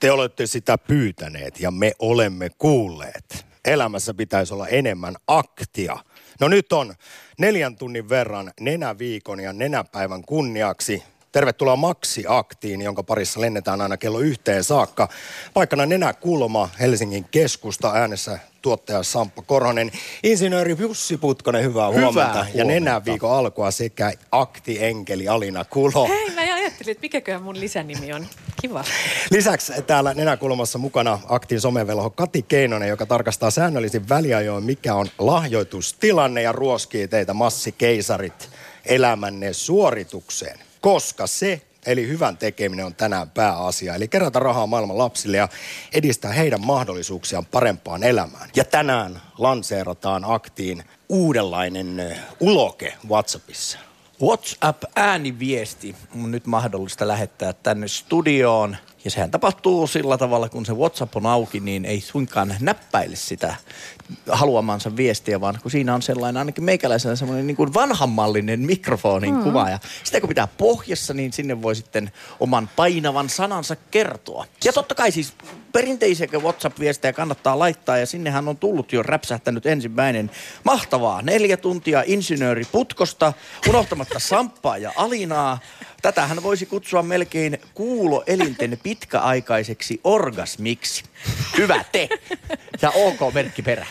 Te olette sitä pyytäneet ja me olemme kuulleet. Elämässä pitäisi olla enemmän aktia. No nyt on neljän tunnin verran nenäviikon ja nenäpäivän kunniaksi Tervetuloa Maksi-aktiin, jonka parissa lennetään aina kello yhteen saakka. Paikkana Nenäkulma, Helsingin keskusta, äänessä tuottaja Samppa Korhonen. Insinööri Jussi Putkonen, hyvää, hyvää huomenta. huomenta. Ja Nenäviikon alkua sekä akti-enkeli Alina Kulo. Hei, mä ajattelin, että mikäköhän mun lisänimi on. Kiva. Lisäksi täällä Nenäkulmassa mukana aktin somevelho Kati Keinonen, joka tarkastaa säännöllisin väliajoin, mikä on lahjoitustilanne ja ruoskii teitä massikeisarit elämänne suoritukseen koska se Eli hyvän tekeminen on tänään pääasia. Eli kerätä rahaa maailman lapsille ja edistää heidän mahdollisuuksiaan parempaan elämään. Ja tänään lanseerataan aktiin uudenlainen uloke WhatsAppissa. WhatsApp-ääniviesti on nyt mahdollista lähettää tänne studioon. Ja sehän tapahtuu sillä tavalla, kun se WhatsApp on auki, niin ei suinkaan näppäile sitä haluamansa viestiä, vaan kun siinä on sellainen, ainakin meikäläisellä semmoinen niin kuin vanhanmallinen mikrofonin mm. kuva. Ja sitä kun pitää pohjassa, niin sinne voi sitten oman painavan sanansa kertoa. Ja totta kai siis perinteisiä WhatsApp-viestejä kannattaa laittaa ja sinnehän on tullut jo räpsähtänyt ensimmäinen mahtavaa neljä tuntia insinööri putkosta, unohtamatta Samppaa ja Alinaa. Tätähän voisi kutsua melkein kuuloelinten pitkäaikaiseksi orgasmiksi. Hyvä te. Ja OK merkki perä.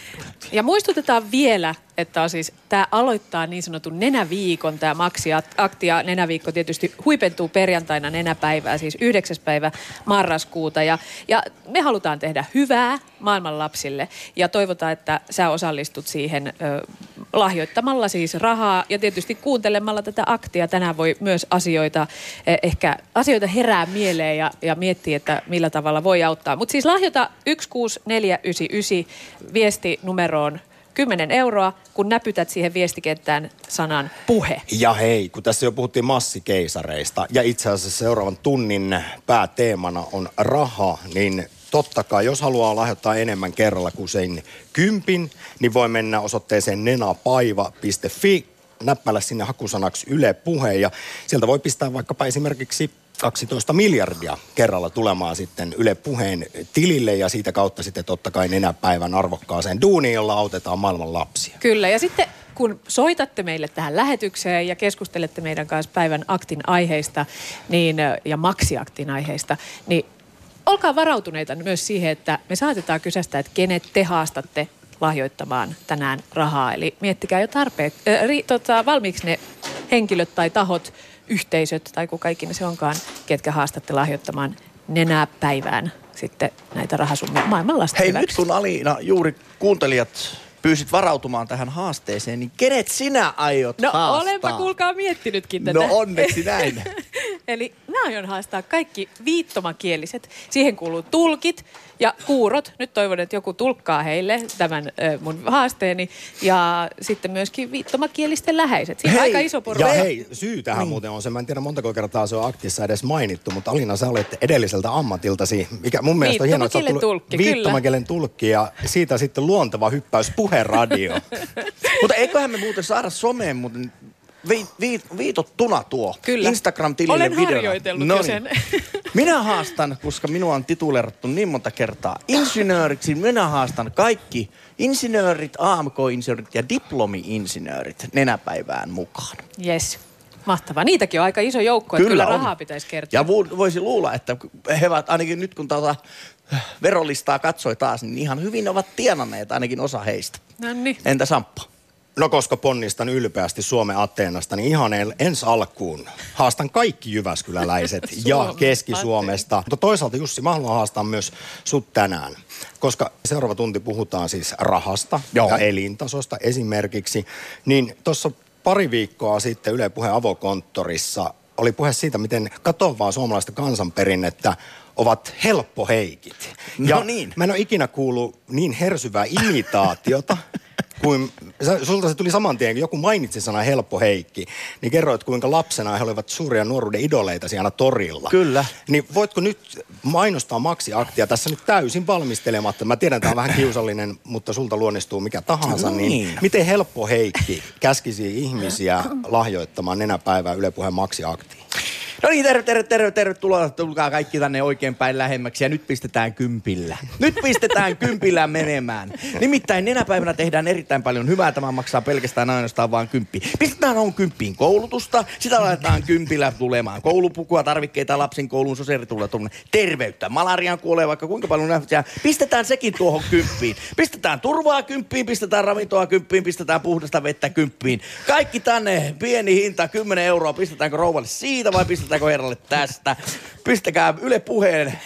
Ja muistutetaan vielä, että on siis, tämä aloittaa niin sanotun nenäviikon, tämä Maksi-akti, ja nenäviikko tietysti huipentuu perjantaina nenäpäivää, siis 9. päivä marraskuuta. Ja, ja me halutaan tehdä hyvää maailman lapsille, ja toivotaan, että sä osallistut siihen ö, lahjoittamalla siis rahaa, ja tietysti kuuntelemalla tätä aktia. Tänään voi myös asioita, eh, ehkä asioita herää mieleen ja, ja miettiä, että millä tavalla voi auttaa. Mutta siis lahjoita 16499 viesti numeroon 10 euroa, kun näpytät siihen viestikenttään sanan puhe. Ja hei, kun tässä jo puhuttiin massikeisareista ja itse asiassa seuraavan tunnin pääteemana on raha, niin totta kai, jos haluaa lahjoittaa enemmän kerralla kuin sen kympin, niin voi mennä osoitteeseen nenapaiva.fi, näppäillä sinne hakusanaksi Yle Puhe ja sieltä voi pistää vaikkapa esimerkiksi 12 miljardia kerralla tulemaan sitten Yle Puheen tilille ja siitä kautta sitten totta kai nenäpäivän arvokkaaseen duuniin, jolla autetaan maailman lapsia. Kyllä ja sitten kun soitatte meille tähän lähetykseen ja keskustelette meidän kanssa päivän aktin aiheista niin, ja maksiaktin aiheista, niin olkaa varautuneita myös siihen, että me saatetaan kysästä, että kenet te haastatte lahjoittamaan tänään rahaa. Eli miettikää jo tarpeet, äh, ri, tota, valmiiksi ne henkilöt tai tahot, yhteisöt tai kuka ikinä se onkaan, ketkä haastatte lahjoittamaan nenäpäivään sitten näitä rahasummia maailman lasten Hei, nyt kun Alina juuri kuuntelijat pyysit varautumaan tähän haasteeseen, niin kenet sinä aiot no, haastaa? No olenpa kuulkaa miettinytkin tätä. No onneksi näin. Eli mä aion haastaa kaikki viittomakieliset. Siihen kuuluu tulkit ja kuurot. Nyt toivon, että joku tulkkaa heille tämän ö, mun haasteeni. Ja sitten myöskin viittomakielisten läheiset. Siinä hei, aika iso porukka. Ja hei, syy tähän mm. muuten on se, mä en tiedä montako kertaa se on aktissa edes mainittu, mutta Alina, sä olet edelliseltä ammatiltasi, mikä mun mielestä on hienoa, että tulkki, viittomakielen tulkki ja siitä sitten luonteva hyppäys puheradio. mutta eiköhän me muuten saada someen muuten vi, vi, viitottuna tuo Kyllä. Instagram-tilille Olen videona. harjoitellut jo sen. Minä haastan, koska minua on titulerattu niin monta kertaa insinööriksi, minä haastan kaikki insinöörit, AMK-insinöörit ja diplomi-insinöörit nenäpäivään mukaan. Yes. Mahtavaa. Niitäkin on aika iso joukko, että kyllä, kyllä rahaa pitäisi kertoa. Ja voisi luulla, että he ovat ainakin nyt kun tuota verolistaa katsoi taas, niin ihan hyvin ovat tienanneet ainakin osa heistä. No niin. Entä Samppa? No koska ponnistan ylpeästi Suomen Ateenasta, niin ihan ensi alkuun haastan kaikki Jyväskyläläiset ja Keski-Suomesta. Mutta toisaalta Jussi, mä haluan haastaa myös sut tänään. Koska seuraava tunti puhutaan siis rahasta Joo. ja elintasosta esimerkiksi. Niin tuossa pari viikkoa sitten Yle Puheen avokonttorissa oli puhe siitä, miten katoavaa suomalaista kansanperinnettä ovat helppoheikit. No ja niin. Mä en ole ikinä kuullut niin hersyvää imitaatiota kuin, sulta se tuli saman tien, kun joku mainitsi sana helppo Heikki, niin kerroit, kuinka lapsena he olivat suuria nuoruuden idoleita siellä torilla. Kyllä. Niin voitko nyt mainostaa maksiaktia tässä nyt täysin valmistelematta? Mä tiedän, tämä on vähän kiusallinen, mutta sulta luonnistuu mikä tahansa. Niin, niin miten helppo Heikki käskisi ihmisiä lahjoittamaan nenäpäivää Yle Puheen maksiaktiin? No niin, terve, terve, terve, tervetuloa. Tulkaa kaikki tänne oikein päin lähemmäksi ja nyt pistetään kympillä. Nyt pistetään kympillä menemään. Nimittäin nenäpäivänä tehdään erittäin paljon hyvää. Tämä maksaa pelkästään ainoastaan vain kymppi. Pistetään on kymppiin koulutusta, sitä laitetaan kympillä tulemaan. Koulupukua, tarvikkeita, lapsen kouluun, sosiaalitulla, terveyttä. Malariaan kuolee vaikka kuinka paljon nähdään. Pistetään sekin tuohon kymppiin. Pistetään turvaa kymppiin, pistetään ravintoa kymppiin, pistetään puhdasta vettä kymppiin. Kaikki tänne, pieni hinta, 10 euroa. Pistetäänkö rouvalle siitä vai pistetäänkö herralle tästä? Pistäkää Yle puheen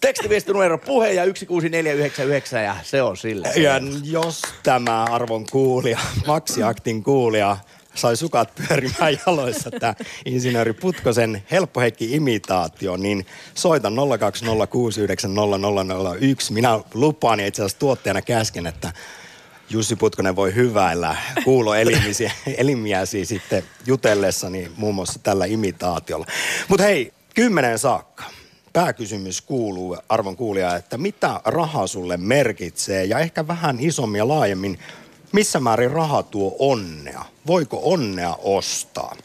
Tekstiviestinumero puhe ja 16499 ja se on sillä. Ja jos tämä arvon kuulija, Maksiaktin kuulija, sai sukat pyörimään jaloissa tämä insinööri Putkosen helppoheikki imitaatio, niin soita 020690001. Minä lupaan ja itse asiassa tuottajana käsken, että Jussi Putkonen voi hyväillä kuuloelimiäsi sitten jutellessani muun muassa tällä imitaatiolla. Mutta hei, kymmenen saakka. Pääkysymys kuuluu, arvon kuulija, että mitä raha sulle merkitsee ja ehkä vähän isommin ja laajemmin, missä määrin raha tuo onnea? Voiko onnea ostaa?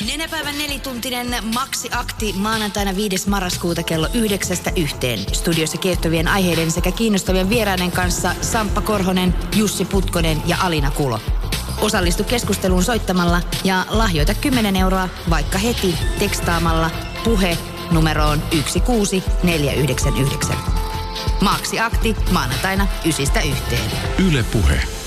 Nenäpäivän nelituntinen Maksi-akti maanantaina 5. marraskuuta kello 9 yhteen. Studiossa kiehtovien aiheiden sekä kiinnostavien vieraiden kanssa Samppa Korhonen, Jussi Putkonen ja Alina Kulo. Osallistu keskusteluun soittamalla ja lahjoita 10 euroa vaikka heti tekstaamalla puhe numeroon 16499. Maksi-akti maanantaina 9 yhteen. Yle Puhe.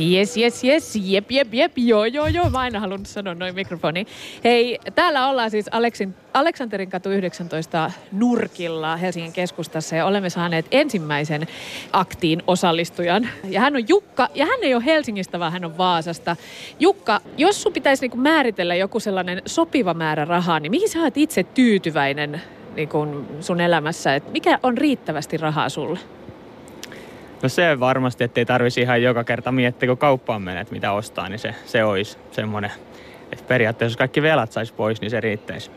Yes, yes, yes, jep, jep, jep, joo, joo, joo, mä aina halunnut sanoa noin mikrofoni. Hei, täällä ollaan siis Aleksin, Aleksanterin katu 19 nurkilla Helsingin keskustassa ja olemme saaneet ensimmäisen aktiin osallistujan. Ja hän on Jukka, ja hän ei ole Helsingistä, vaan hän on Vaasasta. Jukka, jos sun pitäisi niinku määritellä joku sellainen sopiva määrä rahaa, niin mihin sä oot itse tyytyväinen niin sun elämässä? Et mikä on riittävästi rahaa sulle? No se varmasti, ettei tarvisi ihan joka kerta miettiä, kun kauppaan menee, että mitä ostaa, niin se, se olisi semmoinen. Että periaatteessa jos kaikki velat saisi pois, niin se riittäisi.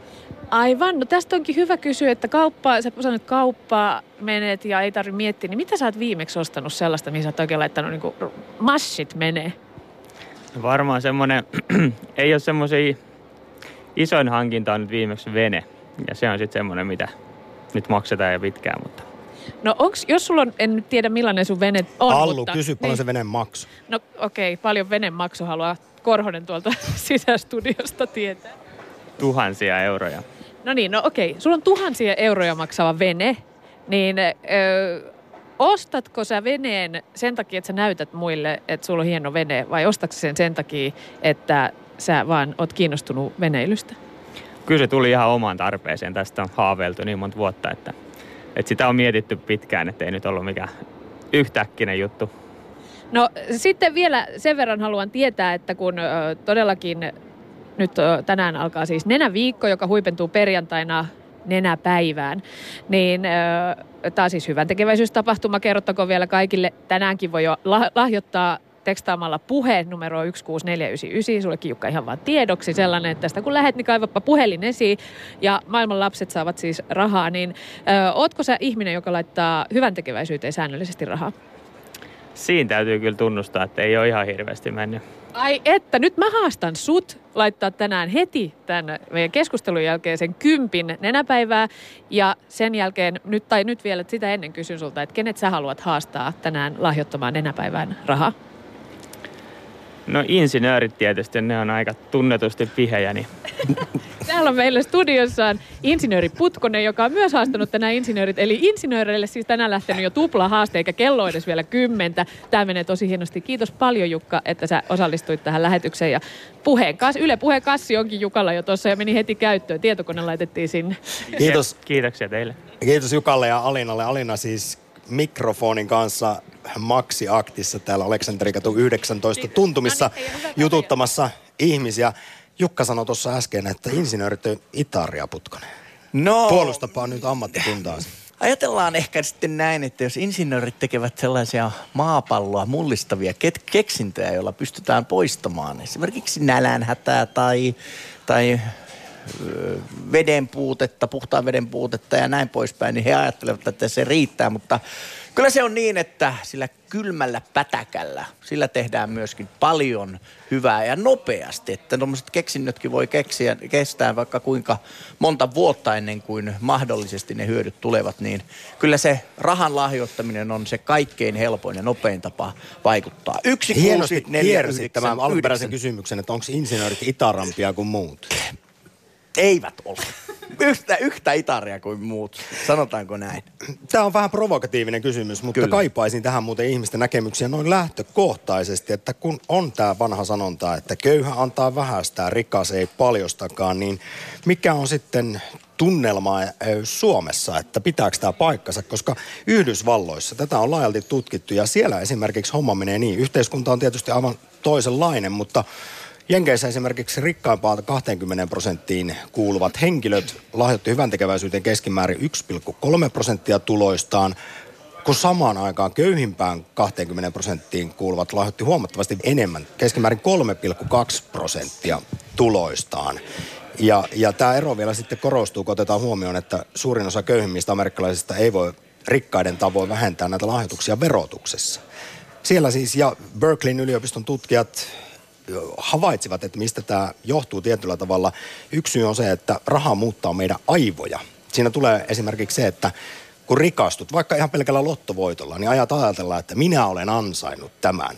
Aivan. No tästä onkin hyvä kysyä, että kauppa, sä sanoit, kauppaa menet ja ei tarvitse miettiä, niin mitä sä oot viimeksi ostanut sellaista, mihin sä oot oikein laittanut niin kuin massit menee? No varmaan semmoinen, ei ole semmoisia, isoin hankinta on nyt viimeksi vene. Ja se on sitten semmoinen, mitä nyt maksetaan ja pitkään, mutta No onks, jos sulla on, en nyt tiedä millainen sun vene on, Allu, mutta... kysy paljon niin, se veneen maksu. No okei, okay, paljon venen maksu haluaa Korhonen tuolta sisästudiosta tietää. tuhansia euroja. No niin, no okei. Sulla on tuhansia euroja maksava vene, niin ö, ostatko sä veneen sen takia, että sä näytät muille, että sulla on hieno vene, vai ostatko sen sen takia, että sä vaan oot kiinnostunut veneilystä? Kyllä se tuli ihan omaan tarpeeseen. Tästä on haaveiltu niin monta vuotta, että, että sitä on mietitty pitkään, että ei nyt ollut mikään yhtäkkinen juttu. No sitten vielä sen verran haluan tietää, että kun ö, todellakin nyt ö, tänään alkaa siis nenäviikko, joka huipentuu perjantaina nenäpäivään, niin tämä on siis hyvän tekeväisyystapahtuma. Kerrottakoon vielä kaikille. Tänäänkin voi jo la- lahjoittaa tekstaamalla puhe numero 16499. Sullekin Jukka ihan vaan tiedoksi sellainen, että tästä kun lähet, niin kaivappa puhelin esiin. Ja maailman lapset saavat siis rahaa. Niin ö, ootko sä ihminen, joka laittaa hyvän tekeväisyyteen säännöllisesti rahaa? Siinä täytyy kyllä tunnustaa, että ei ole ihan hirveästi mennyt. Ai että, nyt mä haastan sut laittaa tänään heti tämän meidän keskustelun jälkeen sen kympin nenäpäivää. Ja sen jälkeen, nyt tai nyt vielä sitä ennen kysyn sulta, että kenet sä haluat haastaa tänään lahjoittamaan nenäpäivään rahaa? No insinöörit tietysti, ne on aika tunnetusti vihejä, niin Täällä on meillä studiossaan insinööri Putkonen, joka on myös haastanut tänään insinöörit. Eli insinööreille siis tänään lähtenyt jo tupla haaste, eikä kello on edes vielä kymmentä. Tämä menee tosi hienosti. Kiitos paljon Jukka, että sä osallistuit tähän lähetykseen. Ja puheen kas, Yle Puheen kassi onkin Jukalla jo tuossa ja meni heti käyttöön. Tietokone laitettiin sinne. Kiitos, kiitoksia teille. kiitos Jukalle ja Alinalle. Alina siis mikrofonin kanssa Maksi-aktissa täällä Aleksanterikatu 19 tuntumissa No niin, jututtamassa ihmisiä. Jukka sanoi tuossa äsken, että insinöörit on Itaria Putkonen. No, Puolustapa nyt ammattikuntaasi. Ajatellaan ehkä sitten näin, että jos insinöörit tekevät sellaisia maapalloa mullistavia ket- keksintöjä, joilla pystytään poistamaan esimerkiksi nälänhätää tai, tai veden puutetta, puhtaan veden puutetta ja näin poispäin, niin he ajattelevat, että se riittää, mutta Kyllä se on niin, että sillä kylmällä pätäkällä, sillä tehdään myöskin paljon hyvää ja nopeasti. Että tuommoiset keksinnötkin voi keksiä, kestää vaikka kuinka monta vuotta ennen kuin mahdollisesti ne hyödyt tulevat. Niin kyllä se rahan lahjoittaminen on se kaikkein helpoin ja nopein tapa vaikuttaa. Yksi Hienosti kuusi, tämän alkuperäisen kysymyksen, että onko insinöörit itarampia kuin muut? Eivät ole yhtä, yhtä itaria kuin muut, sanotaanko näin? Tämä on vähän provokatiivinen kysymys, mutta Kyllä. kaipaisin tähän muuten ihmisten näkemyksiä noin lähtökohtaisesti, että kun on tämä vanha sanonta, että köyhä antaa vähästä, rikas ei paljostakaan, niin mikä on sitten tunnelma Suomessa, että pitääkö tämä paikkansa, koska Yhdysvalloissa tätä on laajalti tutkittu ja siellä esimerkiksi homma menee niin. Yhteiskunta on tietysti aivan toisenlainen, mutta Jenkeissä esimerkiksi rikkaimpaan 20 prosenttiin kuuluvat henkilöt lahjoitti hyvän tekeväisyyteen keskimäärin 1,3 prosenttia tuloistaan, kun samaan aikaan köyhimpään 20 prosenttiin kuuluvat lahjoitti huomattavasti enemmän, keskimäärin 3,2 prosenttia tuloistaan. Ja, ja tämä ero vielä sitten korostuu, kun otetaan huomioon, että suurin osa köyhimmistä amerikkalaisista ei voi rikkaiden tavoin vähentää näitä lahjoituksia verotuksessa. Siellä siis, ja Berkeleyn yliopiston tutkijat havaitsivat, että mistä tämä johtuu tietyllä tavalla. Yksi syy on se, että raha muuttaa meidän aivoja. Siinä tulee esimerkiksi se, että kun rikastut, vaikka ihan pelkällä lottovoitolla, niin ajat ajatella, että minä olen ansainnut tämän.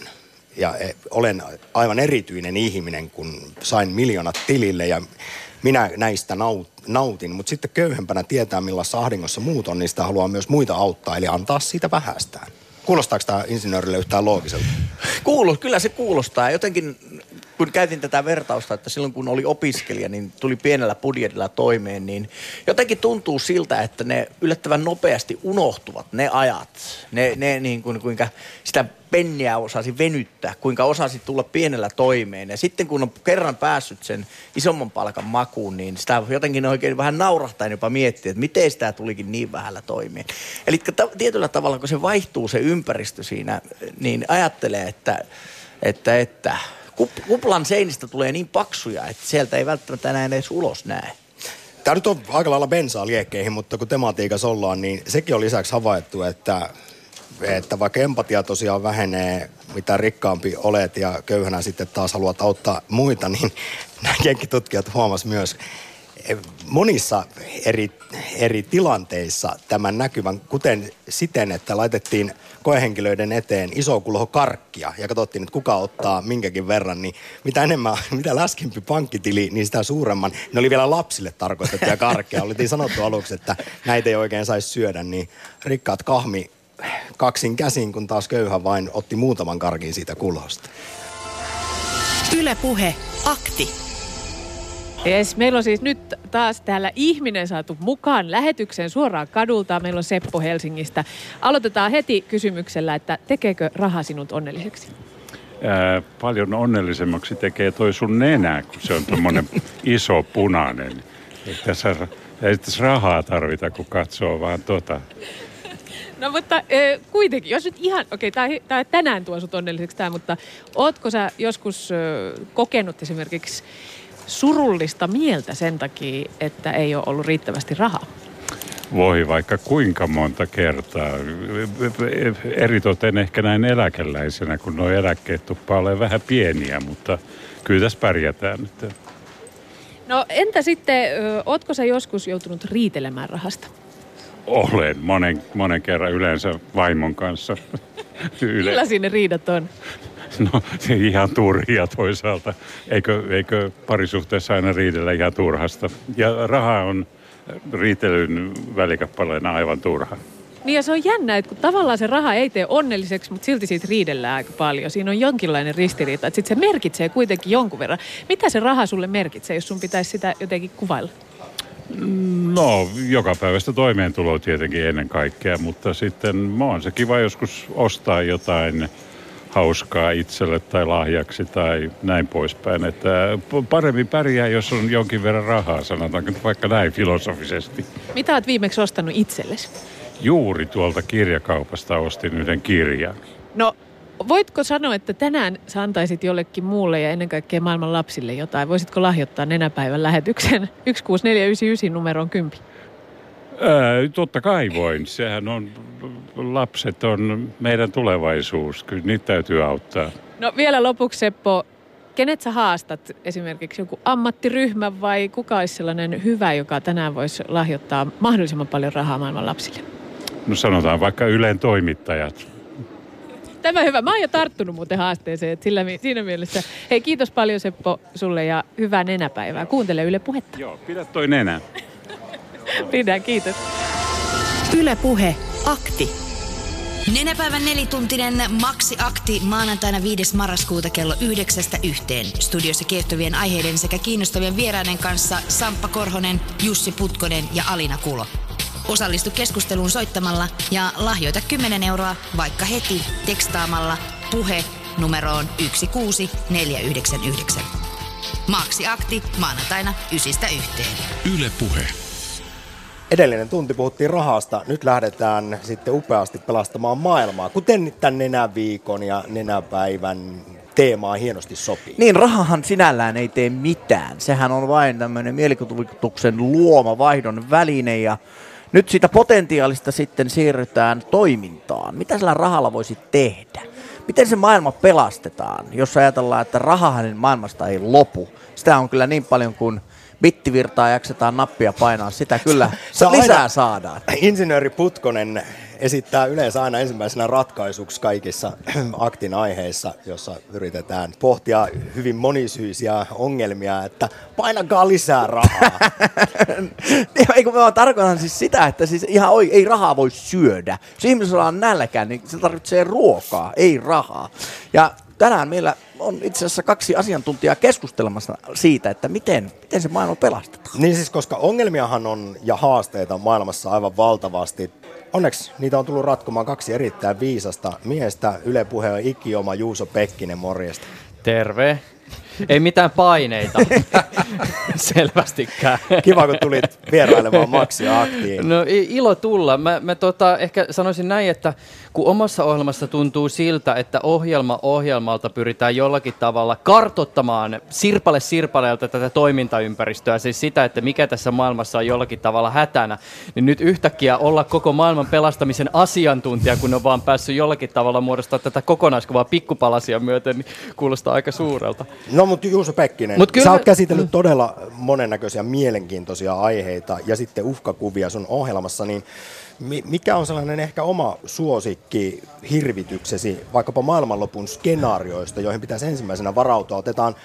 Ja e, olen aivan erityinen ihminen, kun sain miljoonat tilille ja minä näistä nautin. Mutta sitten köyhempänä tietää, millaisessa ahdingossa muut on, niin sitä haluaa myös muita auttaa, eli antaa siitä vähästään. Kuulostaako tämä insinöörille yhtään loogiselta? Kuulu, kyllä se kuulostaa. Jotenkin kun käytin tätä vertausta, että silloin kun oli opiskelija, niin tuli pienellä budjetilla toimeen, niin jotenkin tuntuu siltä, että ne yllättävän nopeasti unohtuvat ne ajat. Ne, ne niin kuin, kuinka sitä penniä osasi venyttää, kuinka osasi tulla pienellä toimeen. Ja sitten kun on kerran päässyt sen isomman palkan makuun, niin sitä jotenkin oikein vähän naurahtain jopa miettiä, että miten sitä tulikin niin vähällä toimeen. Eli tietyllä tavalla, kun se vaihtuu se ympäristö siinä, niin ajattelee, että, että, että kuplan seinistä tulee niin paksuja, että sieltä ei välttämättä enää edes ulos näe. Tämä nyt on aika lailla bensaa liekkeihin, mutta kun tematiikassa ollaan, niin sekin on lisäksi havaittu, että, että vaikka empatia tosiaan vähenee, mitä rikkaampi olet ja köyhänä sitten taas haluat auttaa muita, niin nämä tutkijat huomas myös, monissa eri, eri tilanteissa tämän näkyvän, kuten siten, että laitettiin koehenkilöiden eteen iso kulho karkkia ja katsottiin, että kuka ottaa minkäkin verran, niin mitä enemmän, mitä läskimpi pankkitili, niin sitä suuremman. Ne oli vielä lapsille tarkoitettuja karkkia. Oltiin sanottu aluksi, että näitä ei oikein saisi syödä, niin rikkaat kahmi kaksin käsin, kun taas köyhä vain otti muutaman karkin siitä kulhosta. Ylepuhe akti. Yes, meillä on siis nyt taas täällä ihminen saatu mukaan lähetykseen suoraan kadulta. Meillä on Seppo Helsingistä. Aloitetaan heti kysymyksellä, että tekeekö raha sinut onnelliseksi? Ää, paljon onnellisemmaksi tekee toi sun nenä, kun se on tuommoinen iso punainen. Ei tässä, ei tässä rahaa tarvita, kun katsoo vaan tota. No mutta äh, kuitenkin, jos nyt ihan, okei, okay, tämä tänään tuo sut onnelliseksi tämä, mutta ootko sä joskus äh, kokenut esimerkiksi surullista mieltä sen takia, että ei ole ollut riittävästi rahaa? Voi vaikka kuinka monta kertaa. Eritoten ehkä näin eläkeläisenä, kun nuo eläkkeet tuppaa olemaan vähän pieniä, mutta kyllä tässä pärjätään nyt. No entä sitten, ootko sä joskus joutunut riitelemään rahasta? Olen monen, monen kerran yleensä vaimon kanssa. Yle... Millaisia ne riidat on? No ihan turhia toisaalta. Eikö, eikö parisuhteessa aina riidellä ihan turhasta? Ja raha on riitelyn välikappaleena aivan turha. Niin ja se on jännä, että kun tavallaan se raha ei tee onnelliseksi, mutta silti siitä riidellään aika paljon. Siinä on jonkinlainen ristiriita, että sitten se merkitsee kuitenkin jonkun verran. Mitä se raha sulle merkitsee, jos sun pitäisi sitä jotenkin kuvailla? No, joka päivästä toimeentuloa tietenkin ennen kaikkea, mutta sitten on se kiva joskus ostaa jotain hauskaa itselle tai lahjaksi tai näin poispäin. Että paremmin pärjää, jos on jonkin verran rahaa, sanotaanko vaikka näin filosofisesti. Mitä olet viimeksi ostanut itsellesi? Juuri tuolta kirjakaupasta ostin yhden kirjan. No, Voitko sanoa, että tänään sä antaisit jollekin muulle ja ennen kaikkea maailman lapsille jotain? Voisitko lahjoittaa nenäpäivän lähetyksen 16499 numeroon 10? Ää, totta kai voin. Sehän on, lapset on meidän tulevaisuus. Kyllä niitä täytyy auttaa. No vielä lopuksi Seppo, kenet sä haastat? Esimerkiksi joku ammattiryhmä vai kuka olisi sellainen hyvä, joka tänään voisi lahjoittaa mahdollisimman paljon rahaa maailman lapsille? No sanotaan vaikka Ylen toimittajat. Tämä hyvä. Mä oon jo tarttunut muuten haasteeseen. Että sillä, siinä mielessä, hei kiitos paljon Seppo sulle ja hyvää nenäpäivää. Kuuntele Yle Puhetta. Joo, pidä toi nenä. Pidän, kiitos. Yle Puhe. Akti. Nenäpäivän nelituntinen Maksi-akti maanantaina 5. marraskuuta kello 9 yhteen. Studiossa kiehtovien aiheiden sekä kiinnostavien vieraiden kanssa Samppa Korhonen, Jussi Putkonen ja Alina Kulo. Osallistu keskusteluun soittamalla ja lahjoita 10 euroa vaikka heti tekstaamalla puhe numeroon 16499. Maksi-akti maanantaina 9 yhteen. Yle Puhe. Edellinen tunti puhuttiin rahasta, nyt lähdetään sitten upeasti pelastamaan maailmaa, kuten tämän nenäviikon ja nenäpäivän teemaa hienosti sopii. Niin, rahahan sinällään ei tee mitään. Sehän on vain tämmöinen mielikuvituksen luoma vaihdon väline ja nyt siitä potentiaalista sitten siirrytään toimintaan. Mitä sillä rahalla voisi tehdä? Miten se maailma pelastetaan, jos ajatellaan, että rahahan maailmasta ei lopu? Sitä on kyllä niin paljon kuin bittivirtaa jaksetaan nappia painaa, sitä kyllä Sä lisää aina- saadaan. Insinööri Putkonen esittää yleensä aina ensimmäisenä ratkaisuksi kaikissa aktin aiheissa, jossa yritetään pohtia hyvin monisyisiä ongelmia, että painakaa lisää rahaa. ei kun mä tarkoitan siis sitä, että siis ihan oi, ei rahaa voi syödä. Jos ihmisellä on nälkä, niin se tarvitsee ruokaa, ei rahaa. Ja tänään meillä on itse asiassa kaksi asiantuntijaa keskustelemassa siitä, että miten, miten se maailma pelastetaan. niin siis, koska ongelmiahan on ja haasteita maailmassa aivan valtavasti. Onneksi niitä on tullut ratkomaan kaksi erittäin viisasta miestä. Yle Puheen ikioma Juuso Pekkinen, morjesta. Terve. Ei mitään paineita. Selvästikään. Kiva, kun tulit vierailemaan Maksia aktiin. No ilo tulla. Mä, mä tota, ehkä sanoisin näin, että kun omassa ohjelmassa tuntuu siltä, että ohjelma ohjelmalta pyritään jollakin tavalla kartottamaan sirpale sirpaleelta tätä toimintaympäristöä, siis sitä, että mikä tässä maailmassa on jollakin tavalla hätänä, niin nyt yhtäkkiä olla koko maailman pelastamisen asiantuntija, kun on vaan päässyt jollakin tavalla muodostaa tätä kokonaiskuvaa pikkupalasia myöten, niin kuulostaa aika suurelta. No mutta Juuso Pekkinen, Mut kyllä sä oot käsitellyt todella monennäköisiä mielenkiintoisia aiheita ja sitten uhkakuvia sun ohjelmassa, niin mi- mikä on sellainen ehkä oma suosikki hirvityksesi vaikkapa maailmanlopun skenaarioista, joihin pitäisi ensimmäisenä varautua? Otetaan,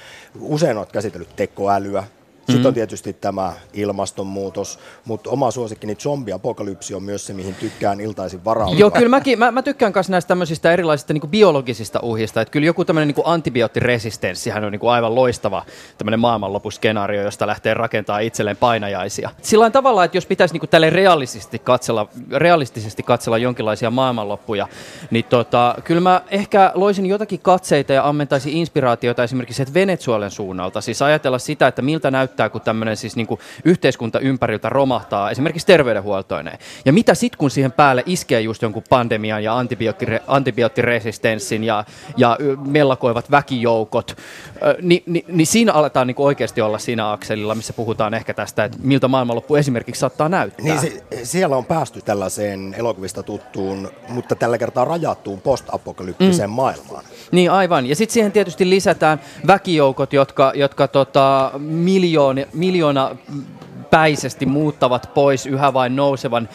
usein olet käsitellyt tekoälyä, sitten Mm-hmm. on tietysti tämä ilmastonmuutos, mutta oma suosikkini zombiapokalypsi on myös se, mihin tykkään iltaisin varautua. Joo, kyllä mäkin, mä, mä tykkään myös näistä tämmöisistä erilaisista niin biologisista uhista. Että kyllä joku tämmöinen niin antibioottiresistenssihän on niin aivan loistava tämmöinen maailmanlopuskenaario, josta lähtee rakentaa itselleen painajaisia. Sillä tavalla, että jos pitäisi niin tälle realistisesti katsella, realistisesti katsella jonkinlaisia maailmanloppuja, niin tota, kyllä mä ehkä loisin jotakin katseita ja ammentaisin inspiraatiota esimerkiksi Venezuelan suunnalta. Siis ajatella sitä, että miltä näyttää, kun tämmöinen siis niin yhteiskunta ympäriltä romahtaa, esimerkiksi terveydenhuoltoineen. Ja mitä sitten, kun siihen päälle iskee just jonkun pandemian ja antibioottire- antibioottiresistenssin ja, ja mellakoivat väkijoukot, niin, niin, niin siinä aletaan niin oikeasti olla siinä akselilla, missä puhutaan ehkä tästä, että miltä maailmanloppu esimerkiksi saattaa näyttää. Niin se, siellä on päästy tällaiseen elokuvista tuttuun, mutta tällä kertaa rajattuun postapokalyptiseen mm. maailmaan. Niin aivan. Ja sitten siihen tietysti lisätään väkijoukot, jotka, jotka tota, miljoona, miljoona päisesti muuttavat pois yhä vain nousevan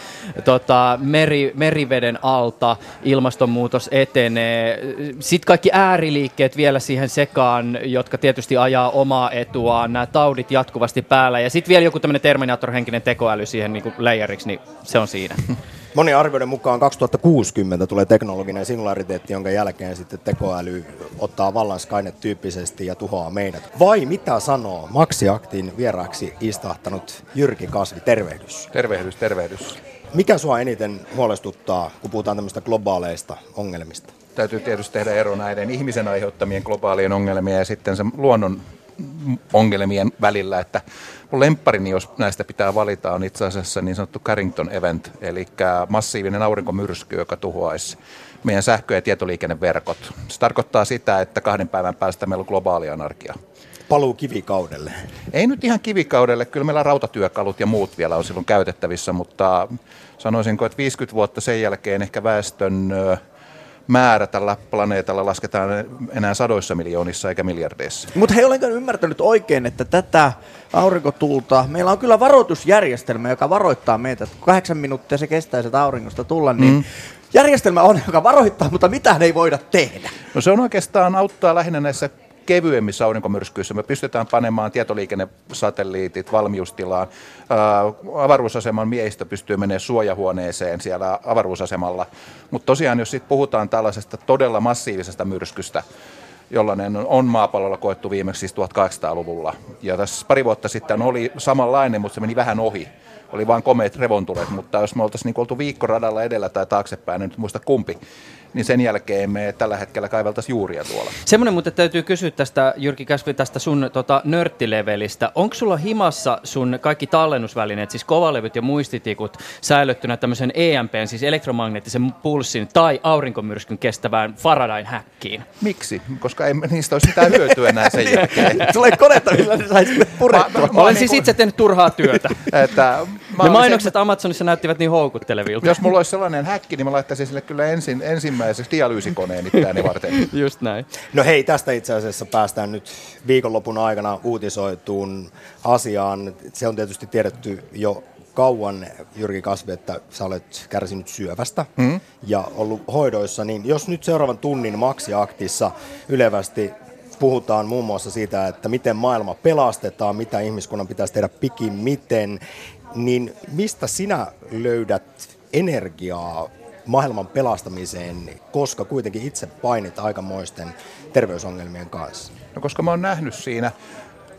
tota, meri, meriveden alta, ilmastonmuutos etenee. Sitten kaikki ääriliikkeet vielä siihen sekaan, jotka tietysti ajaa omaa etuaan, nämä taudit jatkuvasti päällä. Ja sitten vielä joku tämmöinen Terminator-henkinen tekoäly siihen niin leijariksi, niin se on siinä. Moni arvioiden mukaan 2060 tulee teknologinen singulariteetti, jonka jälkeen sitten tekoäly ottaa vallan Skynet-tyyppisesti ja tuhoaa meidät. Vai mitä sanoo Maxi Aktin vieraaksi istahtanut Jyrki Kasvi? Tervehdys. Tervehdys, tervehdys. Mikä sua eniten huolestuttaa, kun puhutaan tämmöistä globaaleista ongelmista? Täytyy tietysti tehdä ero näiden ihmisen aiheuttamien globaalien ongelmien ja sitten sen luonnon ongelmien välillä, että mun lempparini, jos näistä pitää valita, on itse asiassa niin sanottu Carrington Event, eli massiivinen aurinkomyrsky, joka tuhoaisi meidän sähkö- ja tietoliikenneverkot. Se tarkoittaa sitä, että kahden päivän päästä meillä on globaali anarkia. Paluu kivikaudelle. Ei nyt ihan kivikaudelle, kyllä meillä rautatyökalut ja muut vielä on silloin käytettävissä, mutta sanoisinko, että 50 vuotta sen jälkeen ehkä väestön määrä tällä planeetalla lasketaan enää sadoissa miljoonissa eikä miljardeissa. Mutta hei, olenko ymmärtänyt oikein, että tätä aurinkotulta, meillä on kyllä varoitusjärjestelmä, joka varoittaa meitä, että kahdeksan minuuttia se kestää sitä auringosta tulla, niin mm. järjestelmä on, joka varoittaa, mutta mitään ei voida tehdä. No se on oikeastaan auttaa lähinnä näissä kevyemmissä aurinkomyrskyissä. Me pystytään panemaan tietoliikennesatelliitit valmiustilaan. Avaruusaseman miehistä pystyy menemään suojahuoneeseen siellä avaruusasemalla. Mutta tosiaan, jos sit puhutaan tällaisesta todella massiivisesta myrskystä, jollainen on maapallolla koettu viimeksi siis 1800-luvulla. Ja tässä pari vuotta sitten oli samanlainen, mutta se meni vähän ohi. Oli vain komeet revontulet, mutta jos me oltaisiin niin oltu viikkoradalla edellä tai taaksepäin, en nyt muista kumpi, niin sen jälkeen me tällä hetkellä kaiveltaisiin juuria tuolla. Semmoinen mutta täytyy kysyä tästä, Jyrki Käsvi, tästä sun tota, nörttilevelistä. Onko sulla himassa sun kaikki tallennusvälineet, siis kovalevyt ja muistitikut, säilyttynä tämmöisen EMP, siis elektromagneettisen pulssin tai aurinkomyrskyn kestävään Faradayn häkkiin? Miksi? Koska ei niistä olisi mitään hyötyä enää sen jälkeen. Tulee konetta, millä ne saisi purettua. Mä, mä, Olen siis itse tehnyt turhaa työtä. että, ne mainokset se... Amazonissa näyttivät niin houkuttelevilta. Jos mulla olisi sellainen häkki, niin mä laittaisin sille kyllä ensin, ensin ensimmäiseksi dialyysikoneen itseäni varten. Just näin. No hei, tästä itse asiassa päästään nyt viikonlopun aikana uutisoituun asiaan. Se on tietysti tiedetty jo kauan, Jyrki Kasvi, että sä olet kärsinyt syövästä mm. ja ollut hoidoissa, niin jos nyt seuraavan tunnin maksiaktissa ylevästi puhutaan muun muassa siitä, että miten maailma pelastetaan, mitä ihmiskunnan pitäisi tehdä pikimiten, niin mistä sinä löydät energiaa maailman pelastamiseen, koska kuitenkin itse painit aikamoisten terveysongelmien kanssa? No koska mä oon nähnyt siinä,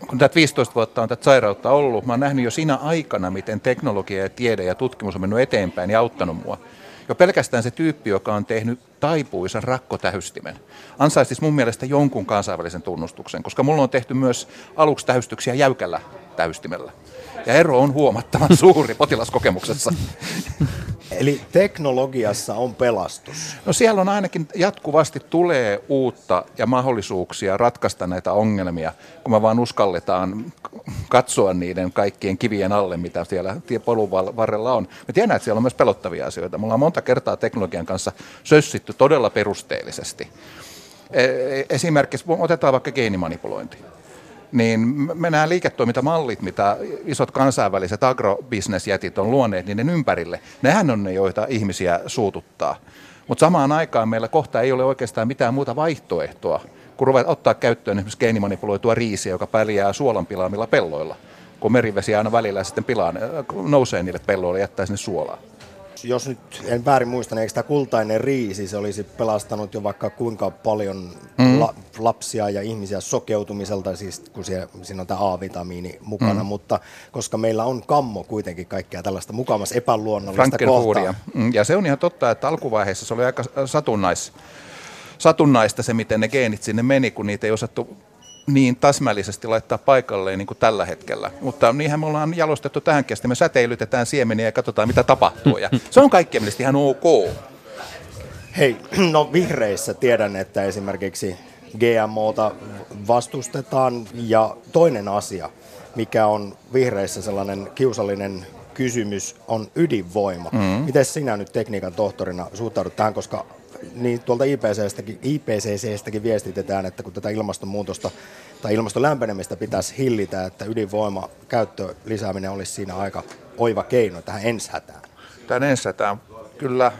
kun tätä 15 vuotta on tätä sairautta ollut, mä oon nähnyt jo siinä aikana, miten teknologia ja tiede ja tutkimus on mennyt eteenpäin ja auttanut mua. Jo pelkästään se tyyppi, joka on tehnyt taipuisan rakkotähystimen, ansaitsisi mun mielestä jonkun kansainvälisen tunnustuksen, koska mulla on tehty myös aluksi tähystyksiä jäykällä tähystimellä. Ja ero on huomattavan suuri potilaskokemuksessa. Eli teknologiassa on pelastus. No siellä on ainakin jatkuvasti tulee uutta ja mahdollisuuksia ratkaista näitä ongelmia, kun me vaan uskalletaan katsoa niiden kaikkien kivien alle, mitä siellä polun varrella on. Me tiedän, että siellä on myös pelottavia asioita. Me ollaan monta kertaa teknologian kanssa sössitty todella perusteellisesti. E, e, esimerkiksi otetaan vaikka geenimanipulointi niin me nämä liiketoimintamallit, mitä isot kansainväliset agrobisnesjätit on luoneet niiden ympärille, nehän on ne, joita ihmisiä suututtaa. Mutta samaan aikaan meillä kohta ei ole oikeastaan mitään muuta vaihtoehtoa, kun ruvet ottaa käyttöön esimerkiksi geenimanipuloitua riisiä, joka pärjää suolan pilaamilla pelloilla, kun merivesi aina välillä sitten pilaan, nousee niille pelloille ja jättää sinne suolaa jos nyt en väärin muista, niin eikö tämä kultainen riisi, se olisi pelastanut jo vaikka kuinka paljon mm. la, lapsia ja ihmisiä sokeutumiselta, siis kun siellä, siinä on tämä A-vitamiini mukana, mm. mutta koska meillä on kammo kuitenkin kaikkea tällaista mukamassa epäluonnollista kohtaa. Mm, ja se on ihan totta, että alkuvaiheessa se oli aika satunnais, satunnaista se, miten ne geenit sinne meni, kun niitä ei osattu niin täsmällisesti laittaa paikalleen niin kuin tällä hetkellä. Mutta niinhän me ollaan jalostettu tähänkin asti. Me säteilytetään siemeniä ja katsotaan, mitä tapahtuu. Ja se on kaikkien mielestä ihan ok. Hei, no vihreissä tiedän, että esimerkiksi GMOta vastustetaan. Ja toinen asia, mikä on vihreissä sellainen kiusallinen kysymys, on ydinvoima. Mm-hmm. Miten sinä nyt tekniikan tohtorina suhtaudut tähän, koska niin tuolta IPCCstäkin, IPCCstäkin viestitetään, että kun tätä ilmastonmuutosta tai ilmaston lämpenemistä pitäisi hillitä, että ydinvoima käyttö lisääminen olisi siinä aika oiva keino tähän enshätään. Tähän enshätään, kyllä.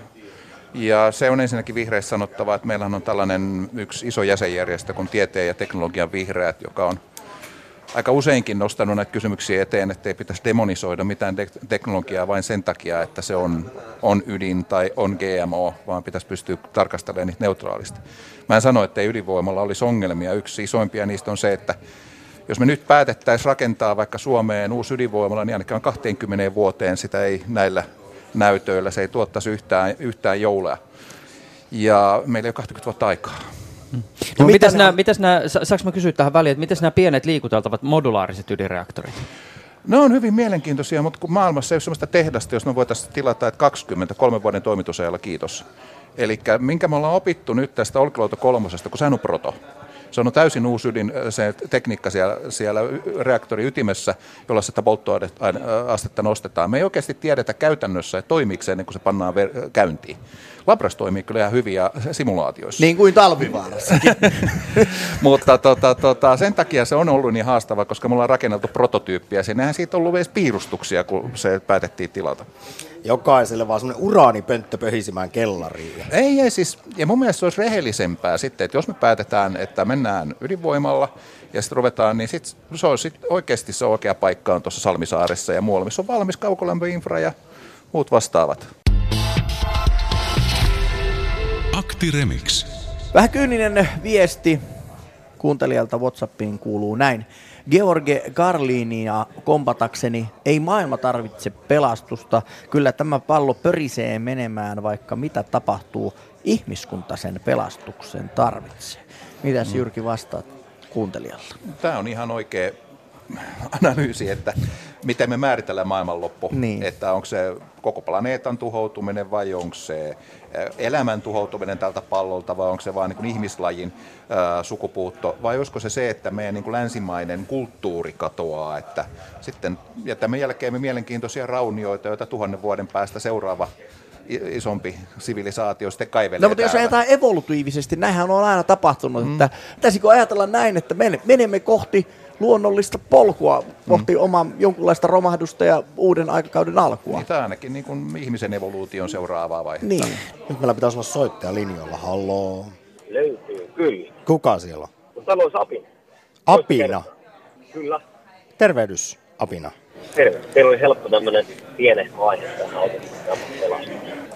Ja se on ensinnäkin vihreissä sanottava, että meillä on tällainen yksi iso jäsenjärjestö kuin Tieteen ja teknologian vihreät, joka on aika useinkin nostanut näitä kysymyksiä eteen, että ei pitäisi demonisoida mitään teknologiaa vain sen takia, että se on, on ydin tai on GMO, vaan pitäisi pystyä tarkastelemaan niitä neutraalisti. Mä en sano, että ydinvoimalla olisi ongelmia. Yksi isoimpia niistä on se, että jos me nyt päätettäisiin rakentaa vaikka Suomeen uusi ydinvoimala, niin ainakaan 20 vuoteen sitä ei näillä näytöillä, se ei tuottaisi yhtään, yhtään joulua. Ja meillä ei ole 20 vuotta aikaa. No, mitäs nämä, mitäs nämä, saanko mä kysyä tähän väliin, että miten nämä pienet liikuteltavat modulaariset ydinreaktorit? Ne on hyvin mielenkiintoisia, mutta kun maailmassa ei ole sellaista tehdasta, jos me voitaisiin tilata, että 20, kolmen vuoden toimitusajalla, kiitos. Eli minkä me ollaan opittu nyt tästä Olkiluoto kolmosesta, kun sehän on proto. Se on täysin uusi ydin, se tekniikka siellä, siellä reaktorin ytimessä, jolla sitä polttoastetta nostetaan. Me ei oikeasti tiedetä käytännössä, että toimiiko se ennen kuin se pannaan ver- käyntiin. Labras toimii kyllä ihan hyviä simulaatioissa. Niin kuin talvivaarassakin. Mutta tota, tota, sen takia se on ollut niin haastava, koska me ollaan rakenneltu prototyyppiä. Siinähän siitä on ollut edes piirustuksia, kun se päätettiin tilata. Jokaiselle vaan semmoinen uraanipönttö pöhisimään kellariin. Ei, ei siis, ja mun mielestä se olisi rehellisempää sitten, että jos me päätetään, että mennään ydinvoimalla ja sitten ruvetaan, niin sit se on sit oikeasti se oikea paikka on tuossa Salmisaaressa ja muualla, missä on valmis kaukolämpöinfra ja muut vastaavat. Akti Remix. Vähän kyyninen viesti kuuntelijalta Whatsappiin kuuluu näin. George Garlinia kompatakseni ei maailma tarvitse pelastusta. Kyllä tämä pallo pörisee menemään, vaikka mitä tapahtuu. Ihmiskunta sen pelastuksen tarvitsee. Mitäs mm. Jyrki vastaat kuuntelijalla? Tämä on ihan oikea analyysi, että miten me määritellään maailmanloppu. Niin. Että onko se koko planeetan tuhoutuminen vai onko se elämän tuhoutuminen tältä pallolta vai onko se vain niin ihmislajin ää, sukupuutto vai olisiko se se, että meidän niin kuin länsimainen kulttuuri katoaa, että sitten jätämme jälkeen me mielenkiintoisia raunioita, joita tuhannen vuoden päästä seuraava isompi sivilisaatio sitten kaivelee No mutta jos ajatellaan evolutiivisesti, näinhän on aina tapahtunut, mm. että pitäisikö ajatella näin, että menemme kohti luonnollista polkua kohti mm. omaa jonkunlaista romahdusta ja uuden aikakauden alkua. Niin, tämä ainakin niin kuin ihmisen evoluution seuraavaa vaihetta. Niin. Nyt meillä pitäisi olla soittaja linjoilla. Halloo. Löytyy, kyllä. Kuka siellä on? Täällä on Apina. Apina? Kyllä. Tervehdys, Apina. Terve. Teillä oli helppo tämmöinen pienehkö aihe tähän.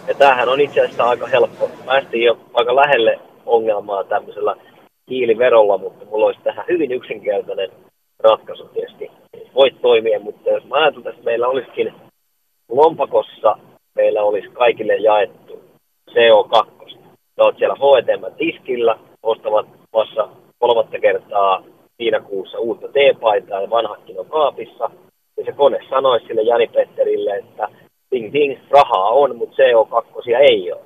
Ja tämähän on itse asiassa aika helppo. Päästiin jo aika lähelle ongelmaa tämmöisellä hiiliverolla, mutta mulla olisi tähän hyvin yksinkertainen ratkaisu tietysti. Voit toimia, mutta jos mä että meillä olisikin lompakossa, meillä olisi kaikille jaettu CO2. Sä oot siellä H&M-tiskillä ostamassa kolmatta kertaa siinä kuussa uutta teepaitaa ja vanhakin on kaapissa. Ja se kone sanoisi sille Jani Petterille, että ding ding, rahaa on, mutta CO2 ei ole.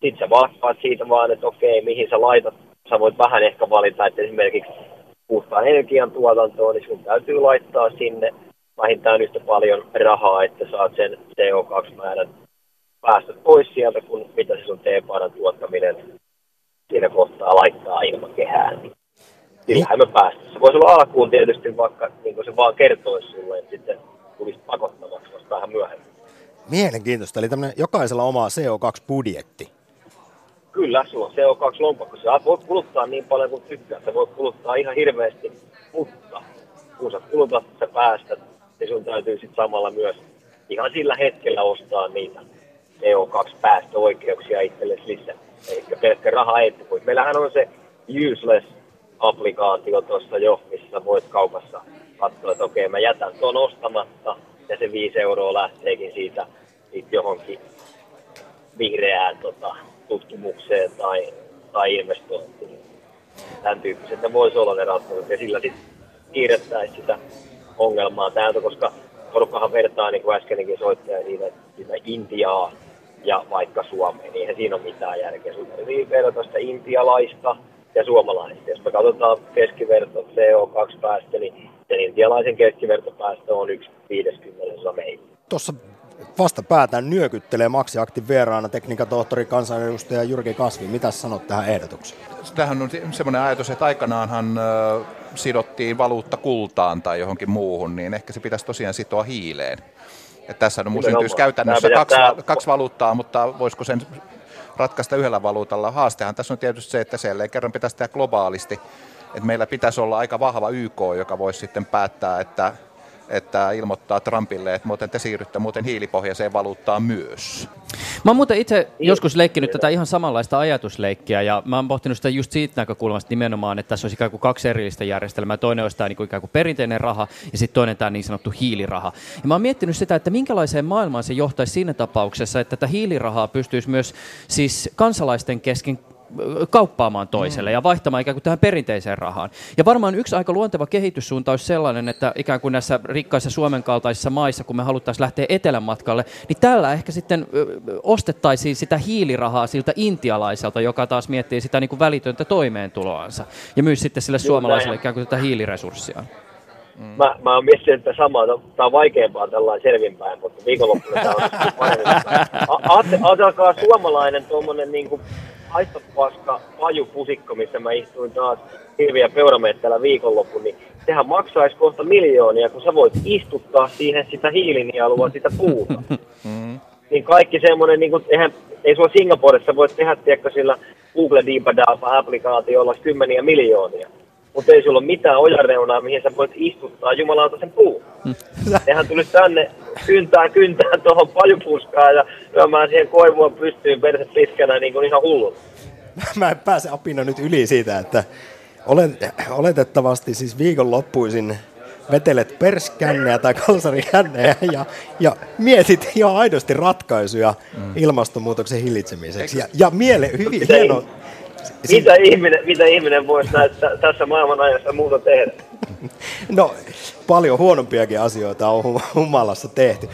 Sitten sä vastaat siitä vaan, että okei, mihin sä laitat. Sä voit vähän ehkä valita, että esimerkiksi puhtaan energiantuotantoon, niin sun täytyy laittaa sinne vähintään yhtä paljon rahaa, että saat sen CO2-määrän päästöt pois sieltä, kun mitä se sun teepaidan tuottaminen siinä kohtaa laittaa ilmakehään. Niin me päästä. Se voisi olla alkuun tietysti vaikka niin se vaan kertoisi sulle, että sitten tulisi pakottavaksi vasta vähän myöhemmin. Mielenkiintoista. Eli tämmöinen jokaisella oma CO2-budjetti. Kyllä, sulla on CO2-lompakko. Sä voit kuluttaa niin paljon kuin tykkää. Sä voit kuluttaa ihan hirveästi, mutta kun sä kulutat, sä päästät, niin sun täytyy sitten samalla myös ihan sillä hetkellä ostaa niitä CO2-päästöoikeuksia itsellesi lisää. Eli pelkkä raha ei puhu. Meillähän on se useless-applikaatio tuossa jo, missä voit kaupassa katsoa, että okei, mä jätän tuon ostamatta, ja se 5 euroa lähteekin siitä, siitä johonkin vihreään tota, tutkimukseen tai, tai investointiin. Tämän tyyppiset ne voisi olla ne ratkaisut ja sillä sitten kiirettäisiin sitä ongelmaa täältä, koska porukkahan vertaa, niin kuin äskenkin soittaja siitä, siitä Intiaa ja vaikka Suomeen, niin eihän siinä ole mitään järkeä. Sun täytyy verrata sitä intialaista ja suomalaista. Jos me katsotaan keskiverto CO2-päästö, niin sen intialaisen keskivertopäästö on yksi 50 meitä. Tuossa vasta päätään nyökyttelee Maksiaktin vieraana tekniikatohtori kansanedustaja Jyrki Kasvi. Mitä sanot tähän ehdotukseen? Tähän on semmoinen ajatus, että aikanaanhan äh, sidottiin valuutta kultaan tai johonkin muuhun, niin ehkä se pitäisi tosiaan sitoa hiileen. Että tässä on mun syntyisi käytännössä kaksi, kaksi valuuttaa, mutta voisiko sen ratkaista yhdellä valuutalla? Haastehan tässä on tietysti se, että siellä kerran pitäisi tehdä globaalisti. Että meillä pitäisi olla aika vahva YK, joka voisi sitten päättää, että että ilmoittaa Trumpille, että muuten te siirrytte muuten hiilipohjaiseen valuuttaan myös. Mä oon muuten itse joskus leikkinyt tätä ihan samanlaista ajatusleikkiä ja mä oon pohtinut sitä just siitä näkökulmasta nimenomaan, että tässä olisi ikään kuin kaksi erillistä järjestelmää. Toinen olisi tämä niin ikään kuin perinteinen raha ja sitten toinen tämä niin sanottu hiiliraha. Ja mä oon miettinyt sitä, että minkälaiseen maailmaan se johtaisi siinä tapauksessa, että tätä hiilirahaa pystyisi myös siis kansalaisten kesken kauppaamaan toiselle ja vaihtamaan ikään kuin tähän perinteiseen rahaan. Ja varmaan yksi aika luonteva kehityssuunta olisi sellainen, että ikään kuin näissä rikkaissa Suomen kaltaisissa maissa, kun me haluttaisiin lähteä etelän matkalle, niin tällä ehkä sitten ostettaisiin sitä hiilirahaa siltä intialaiselta, joka taas miettii sitä niin kuin välitöntä toimeentuloansa ja myös sitten sille suomalaiselle ikään kuin tätä hiiliresurssia. Mm. Mä, mä oon miettinyt että samaa, tämä on vaikeampaa tällainen selvinpäin, mutta viikonloppuna tämä on paremmin. Ajatelkaa suomalainen tuommoinen niin kuin haistapaska pajupusikko, missä mä istuin taas hirviä peuramettällä viikonloppu, niin sehän maksaisi kohta miljoonia, kun sä voit istuttaa siihen sitä hiilinialua, sitä puuta. Mm-hmm. Niin kaikki semmoinen, niin kuin, eihän, ei sulla Singaporessa voi tehdä, tiedätkö, sillä Google Deepadapa-applikaatiolla kymmeniä miljoonia mutta ei sulla ole mitään ojareunaa, mihin sä voit istuttaa jumalauta sen puun. Mm. Nehän tulisi tänne kyntää kyntää tuohon pajupuskaan ja lyömään siihen koivua pystyyn perse pitkänä niin kuin ihan hullu. Mä en pääse apina nyt yli siitä, että olet, oletettavasti siis viikonloppuisin vetelet perskännejä tai kalsarikännejä ja, ja mietit ihan aidosti ratkaisuja mm. ilmastonmuutoksen hillitsemiseksi. Ja, ja miele, hyvin hieno, mitä, ihminen, mitä ihminen voisi näitä, tässä maailman ajassa muuta tehdä? No, paljon huonompiakin asioita on humalassa tehty.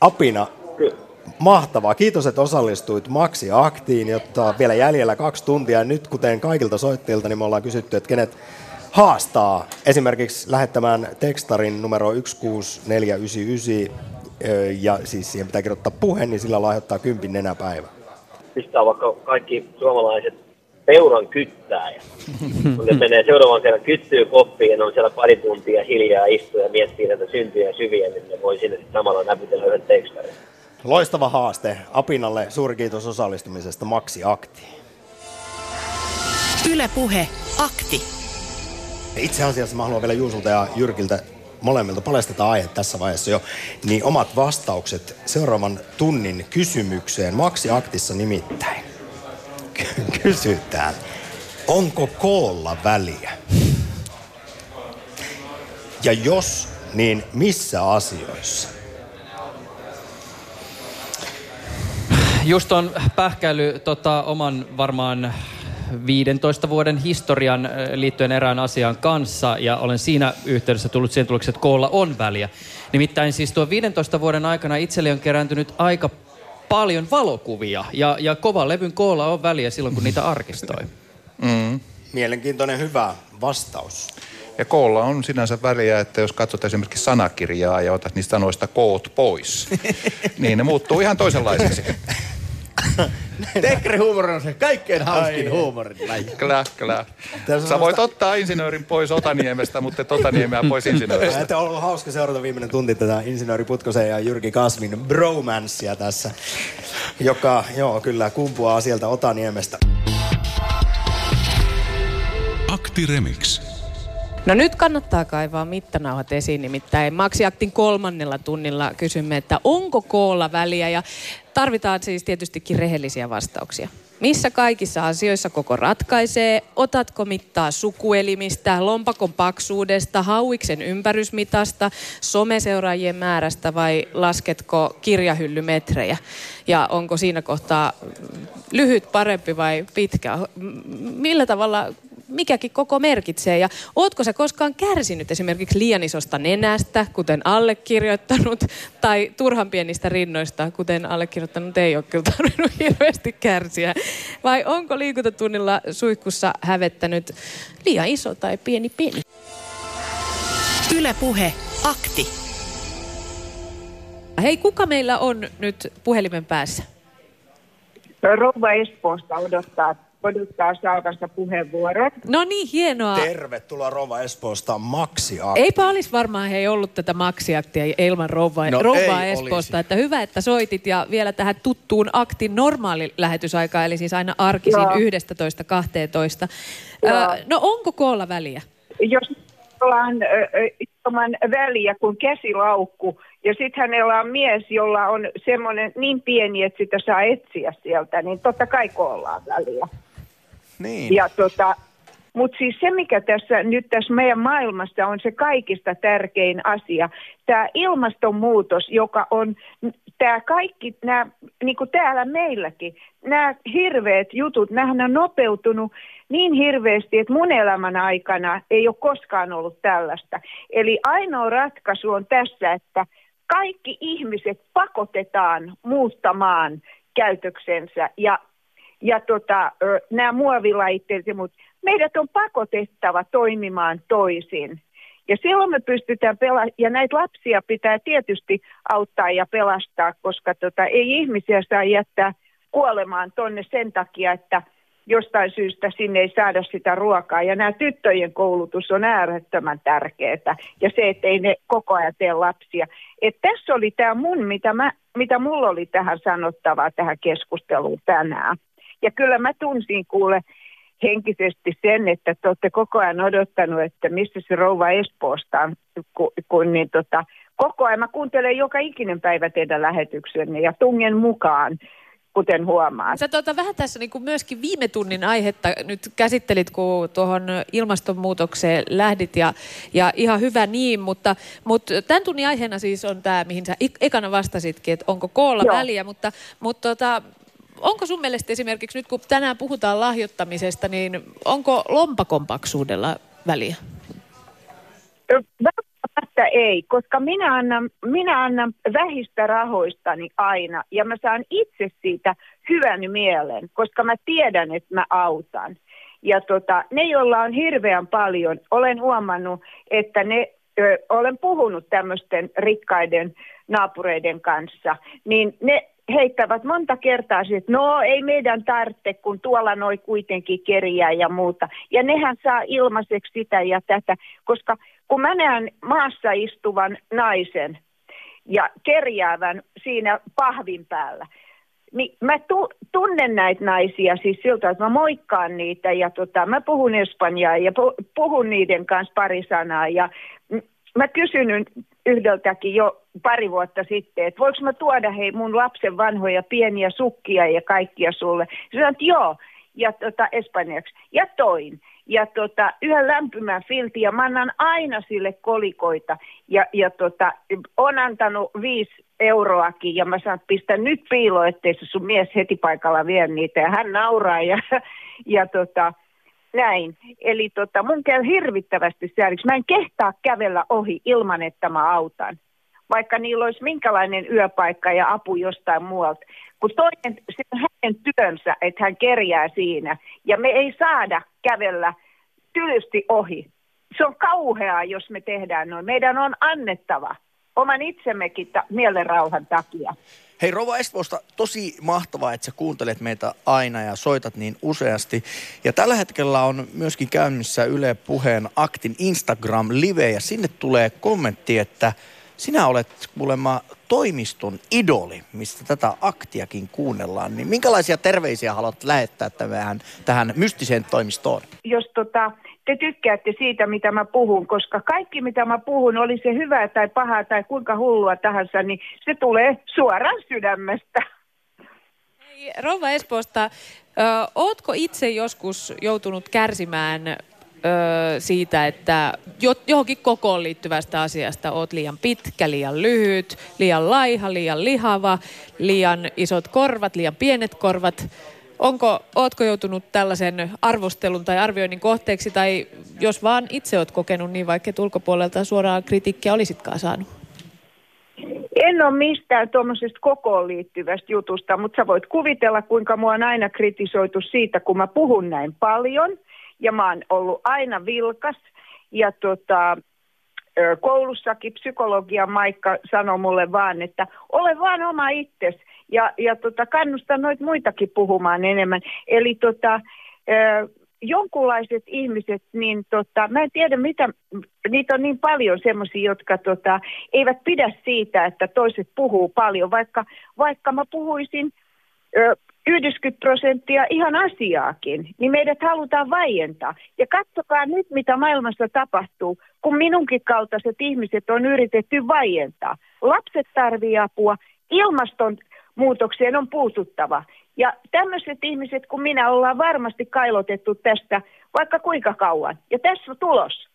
Apina, Kyllä. mahtavaa. Kiitos, että osallistuit Maxi Aktiin, jotta vielä jäljellä kaksi tuntia. Nyt kuten kaikilta soittajilta, niin me ollaan kysytty, että kenet haastaa esimerkiksi lähettämään tekstarin numero 16499 ja siis siihen pitää kirjoittaa puhe, niin sillä lahjoittaa kympin nenäpäivä. Pistää vaikka kaikki suomalaiset peuran kyttää. Ja kun ne menee seuraavan kerran kyttyy koppiin ja ne on siellä pari tuntia hiljaa istuu ja miettii näitä syntyjä ja syviä, niin ne voi sinne samalla näpytellä yhden tekstarin. Loistava haaste. Apinalle suuri kiitos osallistumisesta. Maksi Akti. Ylepuhe Akti. Itse asiassa mä haluan vielä Juusulta ja Jyrkiltä molemmilta paljastetaan aihe tässä vaiheessa jo, niin omat vastaukset seuraavan tunnin kysymykseen. Maksi Aktissa nimittäin kysytään, onko koolla väliä? Ja jos, niin missä asioissa? Just on pähkäily tota, oman varmaan 15 vuoden historian liittyen erään asian kanssa ja olen siinä yhteydessä tullut siihen tulokseen, että koolla on väliä. Nimittäin siis tuo 15 vuoden aikana itselle on kerääntynyt aika paljon valokuvia ja, ja kova levyn koolla on väliä silloin, kun niitä arkistoi. Mm. Mielenkiintoinen hyvä vastaus. Ja koolla on sinänsä väliä, että jos katsot esimerkiksi sanakirjaa ja otat niistä sanoista koot pois, niin ne muuttuu ihan toisenlaisiksi. Tekre-huumori on se kaikkein hauskin huumorin laji. Kyllä, kyllä. Sä voit ottaa insinöörin pois Otaniemestä, mutta et Otaniemeä pois insinööristä. Että on ollut hauska seurata viimeinen tunti tätä insinööri Putkosen ja Jyrki Kasvin bromanssia tässä, joka joo, kyllä kumpuaa sieltä Otaniemestä. Akti Remix. No nyt kannattaa kaivaa mittanauhat esiin, nimittäin Maksiaktin kolmannella tunnilla kysymme, että onko koolla väliä ja tarvitaan siis tietystikin rehellisiä vastauksia. Missä kaikissa asioissa koko ratkaisee? Otatko mittaa sukuelimistä, lompakon paksuudesta, hauiksen ympärysmitasta, someseuraajien määrästä vai lasketko kirjahyllymetrejä? Ja onko siinä kohtaa lyhyt parempi vai pitkä? Millä tavalla mikäkin koko merkitsee. Ja ootko sä koskaan kärsinyt esimerkiksi liian isosta nenästä, kuten allekirjoittanut, tai turhan pienistä rinnoista, kuten allekirjoittanut ei ole kyllä tarvinnut hirveästi kärsiä. Vai onko liikuntatunnilla suihkussa hävettänyt liian iso tai pieni pieni? Ylepuhe akti. Hei, kuka meillä on nyt puhelimen päässä? Rouva Espoosta odottaa odottaa saavassa puheenvuoron. No niin, hienoa. Tervetuloa Rova Espoosta Maksiakti. Eipä olisi varmaan hei ollut tätä Maksiaktia ilman Rova, no, Rouva Espoosta. Olisi. Että hyvä, että soitit ja vielä tähän tuttuun aktin normaali lähetysaikaan, eli siis aina arkisin 11-12. no onko koolla väliä? Jos ollaan ilman väliä kuin käsilaukku, ja sitten hänellä on mies, jolla on semmoinen niin pieni, että sitä saa etsiä sieltä, niin totta kai ollaan väliä. Niin. Ja tota, Mutta siis se, mikä tässä nyt tässä meidän maailmassa on se kaikista tärkein asia, tämä ilmastonmuutos, joka on tämä kaikki, nämä, niin kuin täällä meilläkin, nämä hirveät jutut, nämähän on nopeutunut niin hirveästi, että mun elämän aikana ei ole koskaan ollut tällaista. Eli ainoa ratkaisu on tässä, että kaikki ihmiset pakotetaan muuttamaan käytöksensä ja, ja tota, nämä muovilajitteet ja muut. Meidät on pakotettava toimimaan toisin. Ja silloin me pystytään pela- ja näitä lapsia pitää tietysti auttaa ja pelastaa, koska tota, ei ihmisiä saa jättää kuolemaan tonne sen takia, että jostain syystä sinne ei saada sitä ruokaa. Ja nämä tyttöjen koulutus on äärettömän tärkeää. Ja se, että ei ne koko ajan tee lapsia. Et tässä oli tämä mun, mitä, mä, mitä mulla oli tähän sanottavaa tähän keskusteluun tänään. Ja kyllä mä tunsin kuule henkisesti sen, että te olette koko ajan odottanut, että missä se rouva Espoosta on, kun, kun niin tota, koko ajan mä kuuntelen joka ikinen päivä teidän lähetyksenne ja tungen mukaan kuten huomaat. Sä tuota, vähän tässä niin kuin myöskin viime tunnin aihetta nyt käsittelit, kun tuohon ilmastonmuutokseen lähdit ja, ja ihan hyvä niin, mutta, mutta tämän tunnin aiheena siis on tämä, mihin sä ekana vastasitkin, että onko koolla Joo. väliä, mutta, mutta tota, onko sun mielestä esimerkiksi nyt kun tänään puhutaan lahjoittamisesta, niin onko lompakon paksuudella väliä? Välttämättä ei, koska minä annan, minä annan vähistä rahoistani aina ja mä saan itse siitä hyvän mielen, koska mä tiedän, että mä autan. Ja tota, ne, joilla on hirveän paljon, olen huomannut, että ne, ö, olen puhunut tämmöisten rikkaiden naapureiden kanssa, niin ne heittävät monta kertaa että no ei meidän tarvitse, kun tuolla noi kuitenkin kerjää ja muuta. Ja nehän saa ilmaiseksi sitä ja tätä, koska kun mä näen maassa istuvan naisen ja kerjäävän siinä pahvin päällä, niin mä tu- tunnen näitä naisia siis siltä, että mä moikkaan niitä ja tota, mä puhun espanjaa ja puhun niiden kanssa pari sanaa ja mä kysyn yhdeltäkin jo pari vuotta sitten, että voiko mä tuoda hei mun lapsen vanhoja pieniä sukkia ja kaikkia sulle. Sanoin, että joo, ja tota, espanjaksi, ja toin. Ja tota, yhden lämpimän filti, ja mä annan aina sille kolikoita, ja, ja tota, on antanut viisi euroakin, ja mä saan pistää nyt piilo, ettei se sun mies heti paikalla vie niitä, ja hän nauraa, ja, ja tota, näin. Eli tota, mun käy hirvittävästi sääliksi. Mä en kehtaa kävellä ohi ilman, että mä autan. Vaikka niillä olisi minkälainen yöpaikka ja apu jostain muualta. Kun toinen, se on hänen työnsä, että hän kerjää siinä. Ja me ei saada kävellä tylysti ohi. Se on kauheaa, jos me tehdään noin. Meidän on annettava oman itsemmekin ta- mielenrauhan takia. Hei Rova Espoosta, tosi mahtavaa, että sä kuuntelet meitä aina ja soitat niin useasti. Ja tällä hetkellä on myöskin käynnissä Yle Puheen Aktin Instagram-live ja sinne tulee kommentti, että sinä olet kuulemma toimiston idoli, mistä tätä aktiakin kuunnellaan. Niin minkälaisia terveisiä haluat lähettää tähän, tähän mystiseen toimistoon? Jos tota, te tykkäätte siitä, mitä mä puhun, koska kaikki, mitä mä puhun, oli se hyvää tai pahaa tai kuinka hullua tahansa, niin se tulee suoraan sydämestä. Hei, Rova Espoosta, ö, ootko itse joskus joutunut kärsimään ö, siitä, että jo, johonkin kokoon liittyvästä asiasta oot liian pitkä, liian lyhyt, liian laiha, liian lihava, liian isot korvat, liian pienet korvat? Onko, ootko joutunut tällaisen arvostelun tai arvioinnin kohteeksi, tai jos vaan itse oot kokenut, niin vaikka ulkopuolelta suoraan kritiikkiä olisitkaan saanut? En ole mistään tuommoisesta kokoon liittyvästä jutusta, mutta sä voit kuvitella, kuinka mua on aina kritisoitu siitä, kun mä puhun näin paljon. Ja mä oon ollut aina vilkas. Ja tota, koulussakin psykologia Maikka sanoi mulle vaan, että ole vaan oma itsesi ja, ja tota, kannustan noita muitakin puhumaan enemmän. Eli tota, jonkunlaiset ihmiset, niin tota, mä en tiedä mitä, niitä on niin paljon semmoisia, jotka tota, eivät pidä siitä, että toiset puhuu paljon, vaikka, vaikka mä puhuisin ö, 90 prosenttia ihan asiaakin, niin meidät halutaan vaientaa. Ja katsokaa nyt, mitä maailmassa tapahtuu, kun minunkin kaltaiset ihmiset on yritetty vaientaa. Lapset tarvitsevat apua, ilmaston muutokseen on puututtava. Ja tämmöiset ihmiset kuin minä ollaan varmasti kailotettu tästä vaikka kuinka kauan. Ja tässä on tulos.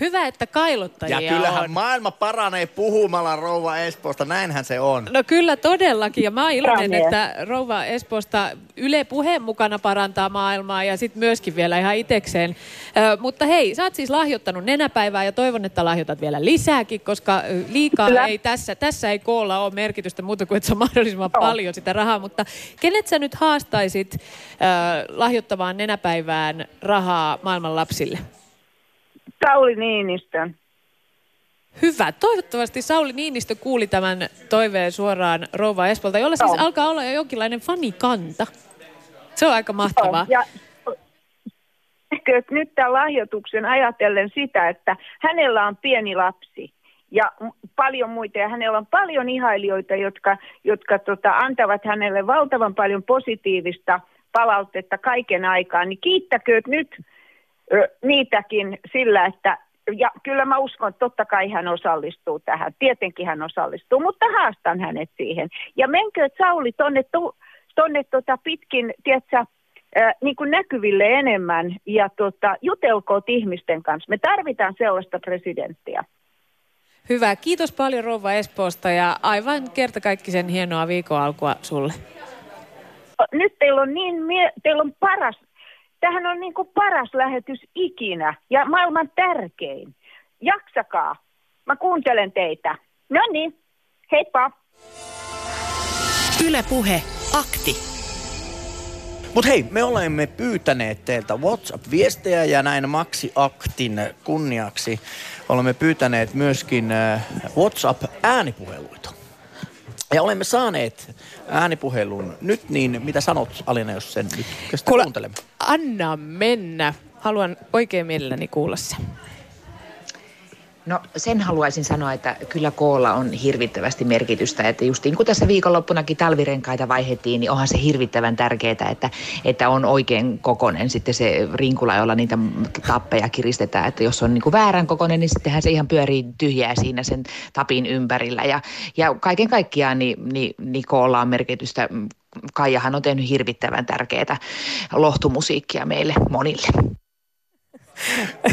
Hyvä, että kailottajia Ja kyllähän on. maailma paranee puhumalla rouva Espoosta, näinhän se on. No kyllä todellakin ja mä oon iloinen, Paranee. että rouva Espoosta Yle puheen mukana parantaa maailmaa ja sitten myöskin vielä ihan itekseen. Ö, mutta hei, sä oot siis lahjoittanut nenäpäivää ja toivon, että lahjoitat vielä lisääkin, koska liikaa Kyllä. ei tässä, tässä ei koolla ole merkitystä muuta kuin, että se on mahdollisimman paljon sitä rahaa. Mutta kenet sä nyt haastaisit ö, lahjoittamaan nenäpäivään rahaa maailman lapsille? Sauli Niinistön. Hyvä. Toivottavasti Sauli Niinistö kuuli tämän toiveen suoraan Rouva Espolta, jolla siis Joo. alkaa olla jo jonkinlainen fanikanta. Se on aika mahtavaa. Ja nyt tämän lahjoituksen ajatellen sitä, että hänellä on pieni lapsi ja paljon muita ja hänellä on paljon ihailijoita, jotka, jotka tota, antavat hänelle valtavan paljon positiivista palautetta kaiken aikaa, niin kiittäkööt nyt niitäkin sillä, että ja kyllä mä uskon, että totta kai hän osallistuu tähän. Tietenkin hän osallistuu, mutta haastan hänet siihen. Ja menkö Sauli tonne, tonne tota pitkin, tiedätkö, äh, niin kuin näkyville enemmän ja tota, jutelkoot ihmisten kanssa. Me tarvitaan sellaista presidenttiä. Hyvä. Kiitos paljon Rouva Espoosta ja aivan kertakaikkisen hienoa viikon alkua sulle. Nyt teillä on niin, mie- teillä on paras, tähän on niin kuin paras lähetys ikinä ja maailman tärkein. Jaksakaa. Mä kuuntelen teitä. No niin, heippa. Yle Puhe. Akti. Mutta hei, me olemme pyytäneet teiltä WhatsApp-viestejä ja näin Maxi Aktin kunniaksi olemme pyytäneet myöskin äh, WhatsApp-äänipuheluita. Ja olemme saaneet äänipuhelun nyt, niin mitä sanot Alina, jos sen nyt Kuule- kuuntelemme? Anna mennä. Haluan oikein mielelläni kuulla sen. No sen haluaisin sanoa, että kyllä koolla on hirvittävästi merkitystä. Että just niin kuin tässä viikonloppunakin talvirenkaita vaihettiin, niin onhan se hirvittävän tärkeää, että, että on oikein kokonen sitten se rinkula, jolla niitä tappeja kiristetään. Että jos on niin kuin väärän kokonen, niin sittenhän se ihan pyörii tyhjää siinä sen tapin ympärillä. Ja, ja kaiken kaikkiaan niin, niin, niin koolla on merkitystä. Kaijahan on tehnyt hirvittävän tärkeää lohtumusiikkia meille monille.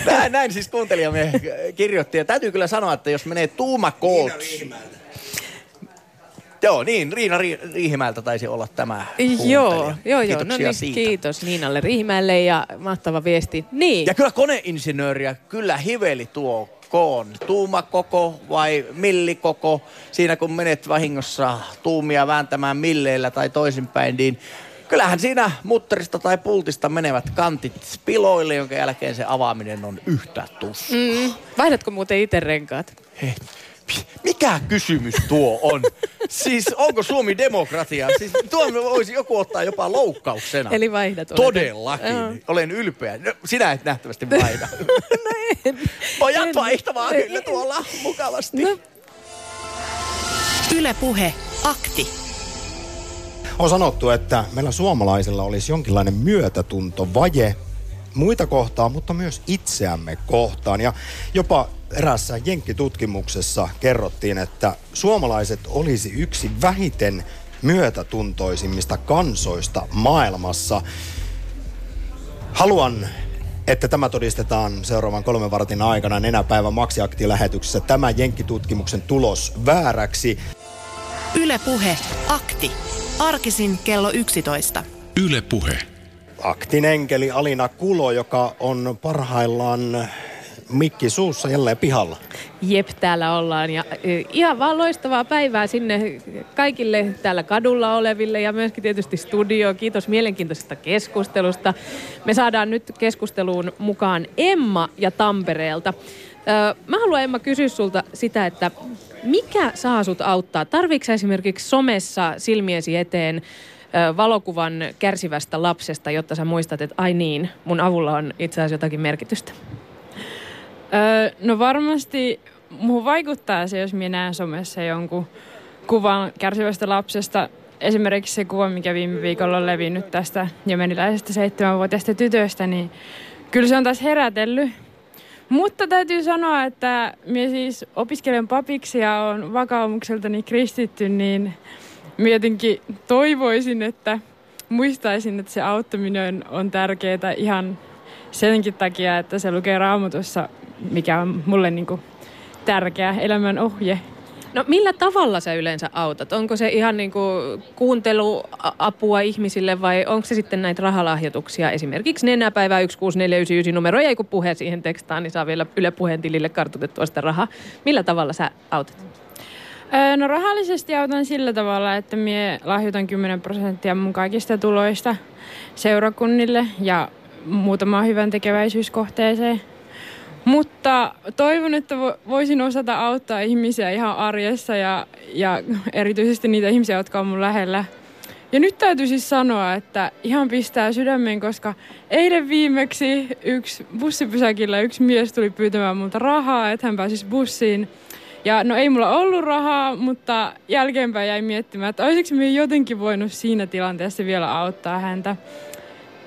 Näin, näin siis kuuntelijamme kirjoitti. Ja täytyy kyllä sanoa, että jos menee Tuuma Coach... Joo, niin, Riina Ri- Riihimäeltä taisi olla tämä Joo, kuuntelija. joo, joo. No Kiitoksia niin, siitä. kiitos Niinalle Riihimäelle ja mahtava viesti. Niin. Ja kyllä koneinsinööriä kyllä hiveli tuo koon. Tuumakoko vai millikoko? Siinä kun menet vahingossa tuumia vääntämään milleillä tai toisinpäin, niin kyllähän siinä mutterista tai pultista menevät kantit piloille, jonka jälkeen se avaaminen on yhtä tuskaa. Mm. Vaihdatko muuten itse renkaat? Hei, mi- mikä kysymys tuo on? siis onko Suomi demokratia? Siis tuo voisi joku ottaa jopa loukkauksena. Eli vaihdat. Todellakin. Joo. Olen ylpeä. No, sinä et nähtävästi vaihda. Pojat En. vaihtamaan kyllä tuolla mukavasti. No. Yle Puhe. Akti. On sanottu, että meillä suomalaisilla olisi jonkinlainen myötätuntovaje muita kohtaan, mutta myös itseämme kohtaan. Ja jopa erässä jenkkitutkimuksessa kerrottiin, että suomalaiset olisi yksi vähiten myötätuntoisimmista kansoista maailmassa. Haluan, että tämä todistetaan seuraavan kolmen vartin aikana nenäpäivän maksiakti-lähetyksessä tämä jenkkitutkimuksen tulos vääräksi. Yle Puhe. Akti. Arkisin kello 11. Yle Puhe. Aktin enkeli Alina Kulo, joka on parhaillaan mikki suussa jälleen pihalla. Jep, täällä ollaan ja e, ihan vaan loistavaa päivää sinne kaikille täällä kadulla oleville ja myöskin tietysti studio. Kiitos mielenkiintoisesta keskustelusta. Me saadaan nyt keskusteluun mukaan Emma ja Tampereelta. Mä haluan Emma kysyä sulta sitä, että mikä saa sut auttaa? Sä esimerkiksi somessa silmiesi eteen valokuvan kärsivästä lapsesta, jotta sä muistat, että ai niin, mun avulla on itse asiassa jotakin merkitystä? Öö, no varmasti muuhun vaikuttaa se, jos minä näen somessa jonkun kuvan kärsivästä lapsesta. Esimerkiksi se kuva, mikä viime viikolla on levinnyt tästä jemeniläisestä seitsemänvuotiaasta tytöstä, niin kyllä se on taas herätellyt. Mutta täytyy sanoa, että minä siis opiskelen papiksi ja on vakaumukseltani kristitty, niin minä jotenkin toivoisin, että muistaisin, että se auttaminen on tärkeää ihan senkin takia, että se lukee raamatussa, mikä on mulle niin kuin tärkeä elämän ohje. No millä tavalla sä yleensä autat? Onko se ihan niin kuin kuunteluapua ihmisille vai onko se sitten näitä rahalahjoituksia? Esimerkiksi nenäpäivä 16499 numero ja kun puhe siihen tekstaan, niin saa vielä Yle Puheen tilille kartoitettua sitä rahaa. Millä tavalla sä autat? No rahallisesti autan sillä tavalla, että minä lahjoitan 10 prosenttia mun kaikista tuloista seurakunnille ja muutamaan hyvän tekeväisyyskohteeseen. Mutta toivon, että voisin osata auttaa ihmisiä ihan arjessa ja, ja erityisesti niitä ihmisiä, jotka on mun lähellä. Ja nyt täytyy siis sanoa, että ihan pistää sydämeen, koska eilen viimeksi yksi bussipysäkillä yksi mies tuli pyytämään multa rahaa, että hän pääsisi bussiin. Ja no ei mulla ollut rahaa, mutta jälkeenpäin jäi miettimään, että olisiko minä jotenkin voinut siinä tilanteessa vielä auttaa häntä.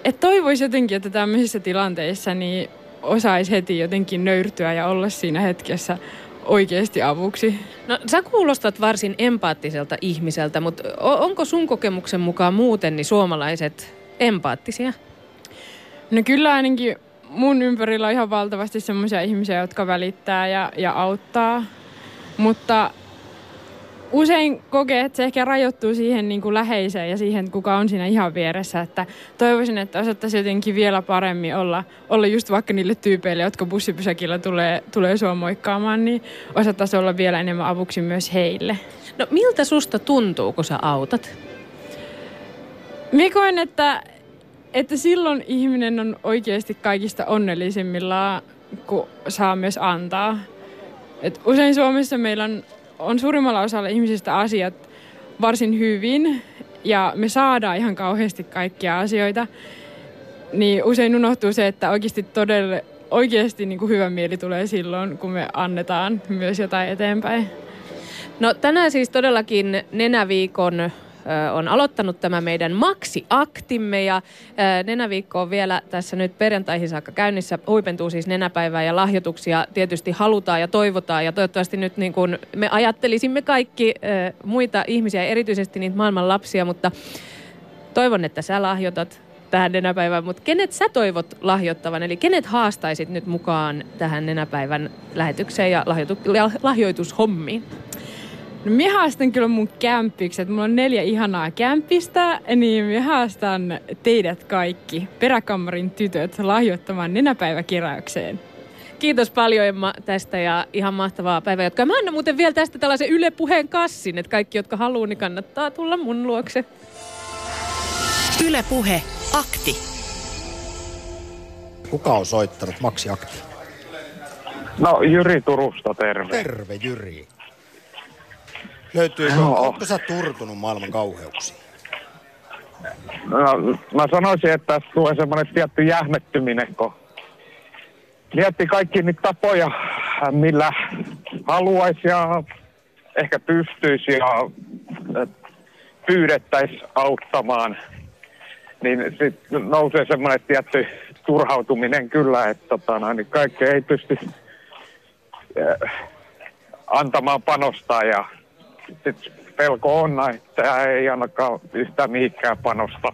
Että toivoisi jotenkin, että tämmöisissä tilanteissa niin osaisi heti jotenkin nöyrtyä ja olla siinä hetkessä oikeasti avuksi. No sä kuulostat varsin empaattiselta ihmiseltä, mutta onko sun kokemuksen mukaan muuten niin suomalaiset empaattisia? No kyllä ainakin mun ympärillä on ihan valtavasti semmoisia ihmisiä, jotka välittää ja, ja auttaa. Mutta usein kokee, että se ehkä rajoittuu siihen niin kuin läheiseen ja siihen, kuka on siinä ihan vieressä. Että toivoisin, että osattaisiin jotenkin vielä paremmin olla, olla just vaikka niille tyypeille, jotka bussipysäkillä tulee, tulee sua moikkaamaan, niin osattaisiin olla vielä enemmän avuksi myös heille. No miltä susta tuntuu, kun sä autat? Minä koen, että, että silloin ihminen on oikeasti kaikista onnellisimmillaan, kun saa myös antaa. Et usein Suomessa meillä on on suurimmalla osalla ihmisistä asiat varsin hyvin ja me saadaan ihan kauheasti kaikkia asioita, niin usein unohtuu se, että oikeasti todella oikeasti niin kuin hyvä mieli tulee silloin, kun me annetaan myös jotain eteenpäin. No tänään siis todellakin Nenäviikon on aloittanut tämä meidän maksiaktimme ja Nenäviikko on vielä tässä nyt perjantaihin saakka käynnissä. Huipentuu siis nenäpäivää ja lahjoituksia tietysti halutaan ja toivotaan ja toivottavasti nyt niin kuin me ajattelisimme kaikki muita ihmisiä, erityisesti niitä maailman lapsia, mutta toivon, että sä lahjoitat tähän nenäpäivään, mutta kenet sä toivot lahjoittavan, eli kenet haastaisit nyt mukaan tähän nenäpäivän lähetykseen ja lahjoitushommiin? No minä haastan kyllä mun kämppikset. Mulla on neljä ihanaa kämpistä, niin minä haastan teidät kaikki, peräkammarin tytöt, lahjoittamaan nenäpäiväkeräykseen. Kiitos paljon Emma tästä ja ihan mahtavaa päivänjatkoa. Mä annan muuten vielä tästä tällaisen Yle Puheen kassin, että kaikki, jotka haluaa, niin kannattaa tulla mun luokse. Yle Puhe. Akti. Kuka on soittanut Maksi Akti? No Jyri Turusta, terve. Terve Jyri. Löytyykö, no. onko sä turtunut maailman kauheuksiin? No, mä sanoisin, että tässä tulee semmoinen tietty jähmettyminen, kun mietti kaikki niitä tapoja, millä haluaisi ja ehkä pystyisi ja pyydettäisiin auttamaan, niin sitten nousee semmoinen tietty turhautuminen kyllä, että tota, niin kaikki ei pysty antamaan panostaa ja pelko on, että ei ainakaan yhtään mihinkään panosta.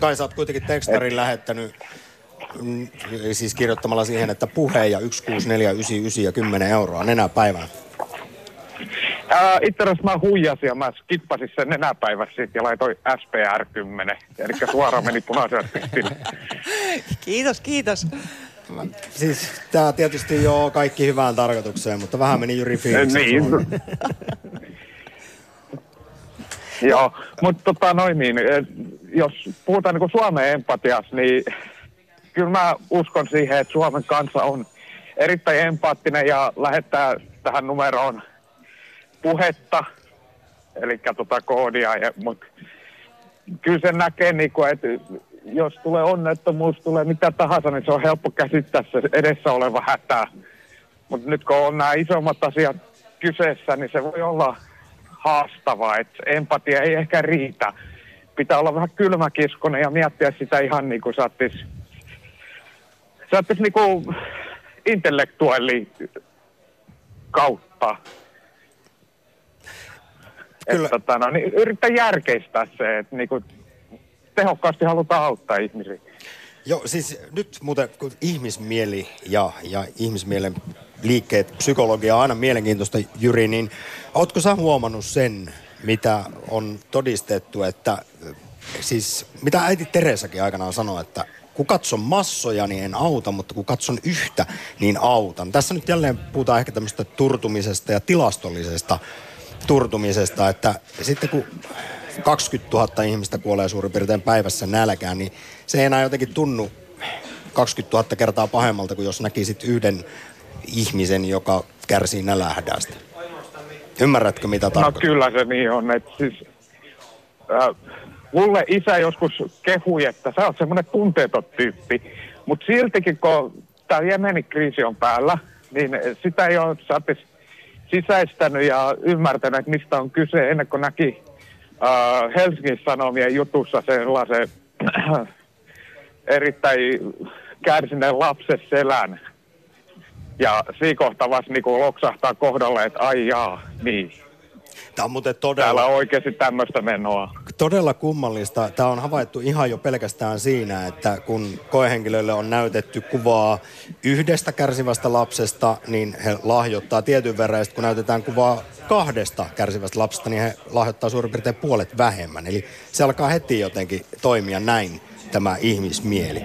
Kai sä oot kuitenkin tekstarin Et... lähettänyt mm, siis kirjoittamalla siihen, että puhe ja 16499 ja 10 euroa nenäpäivänä. Ää, itse asiassa mä huijasin ja mä skippasin sen nenäpäivässä ja laitoin SPR 10. Eli suoraan meni punaiselle Kiitos, kiitos. Siis tää tietysti jo kaikki hyvään tarkoitukseen, mutta vähän meni Jyri fiiliksen Niin. Joo, mutta tota noin niin, jos puhutaan niin Suomen empatiasta, niin kyllä mä uskon siihen, että Suomen kansa on erittäin empaattinen ja lähettää tähän numeroon puhetta, eli tota koodia, ja, mutta kyllä se näkee, niin kuin, että jos tulee onnettomuus, tulee mitä tahansa, niin se on helppo käsittää se edessä oleva hätä. Mutta nyt kun on nämä isommat asiat kyseessä, niin se voi olla haastavaa, että empatia ei ehkä riitä. Pitää olla vähän kylmäkiskonen ja miettiä sitä ihan niin kuin saattis, saattis niin kuin intellektuelli kautta. Kyllä. Että, tota, no, niin yrittää järkeistää se, että niin kuin, tehokkaasti halutaan auttaa ihmisiä. Joo, siis nyt muuten kun ihmismieli ja, ja ihmismielen liikkeet, psykologia on aina mielenkiintoista, Jyri, niin ootko sä huomannut sen, mitä on todistettu, että siis mitä äiti Teresakin aikanaan sanoi, että kun katson massoja, niin en auta, mutta kun katson yhtä, niin autan. Tässä nyt jälleen puhutaan ehkä tämmöistä turtumisesta ja tilastollisesta turtumisesta, että sitten kun 20 000 ihmistä kuolee suurin piirtein päivässä nälkään, niin se ei enää jotenkin tunnu 20 000 kertaa pahemmalta kuin jos näkisit yhden ihmisen, joka kärsii nälähdästä. Ymmärrätkö mitä tarkoittaa? No kyllä se niin on. Että siis, äh, mulle isä joskus kehui, että sä oot semmoinen tunteeton tyyppi. Mutta siltikin, kun tämä Jemenin kriisi on päällä, niin sitä ei ole sisäistänyt ja ymmärtänyt, että mistä on kyse ennen kuin näki äh, Helsingin Sanomien jutussa sellaisen äh, erittäin kärsineen lapsen selän. Ja siinä kohtaa vasta niin loksahtaa kohdalle, että ai jaa, niin. Tämä on muuten todella... Täällä on oikeasti tämmöistä menoa. Todella kummallista. Tämä on havaittu ihan jo pelkästään siinä, että kun koehenkilöille on näytetty kuvaa yhdestä kärsivästä lapsesta, niin he lahjoittaa tietyn verran. Ja kun näytetään kuvaa kahdesta kärsivästä lapsesta, niin he lahjoittaa suurin piirtein puolet vähemmän. Eli se alkaa heti jotenkin toimia näin, tämä ihmismieli.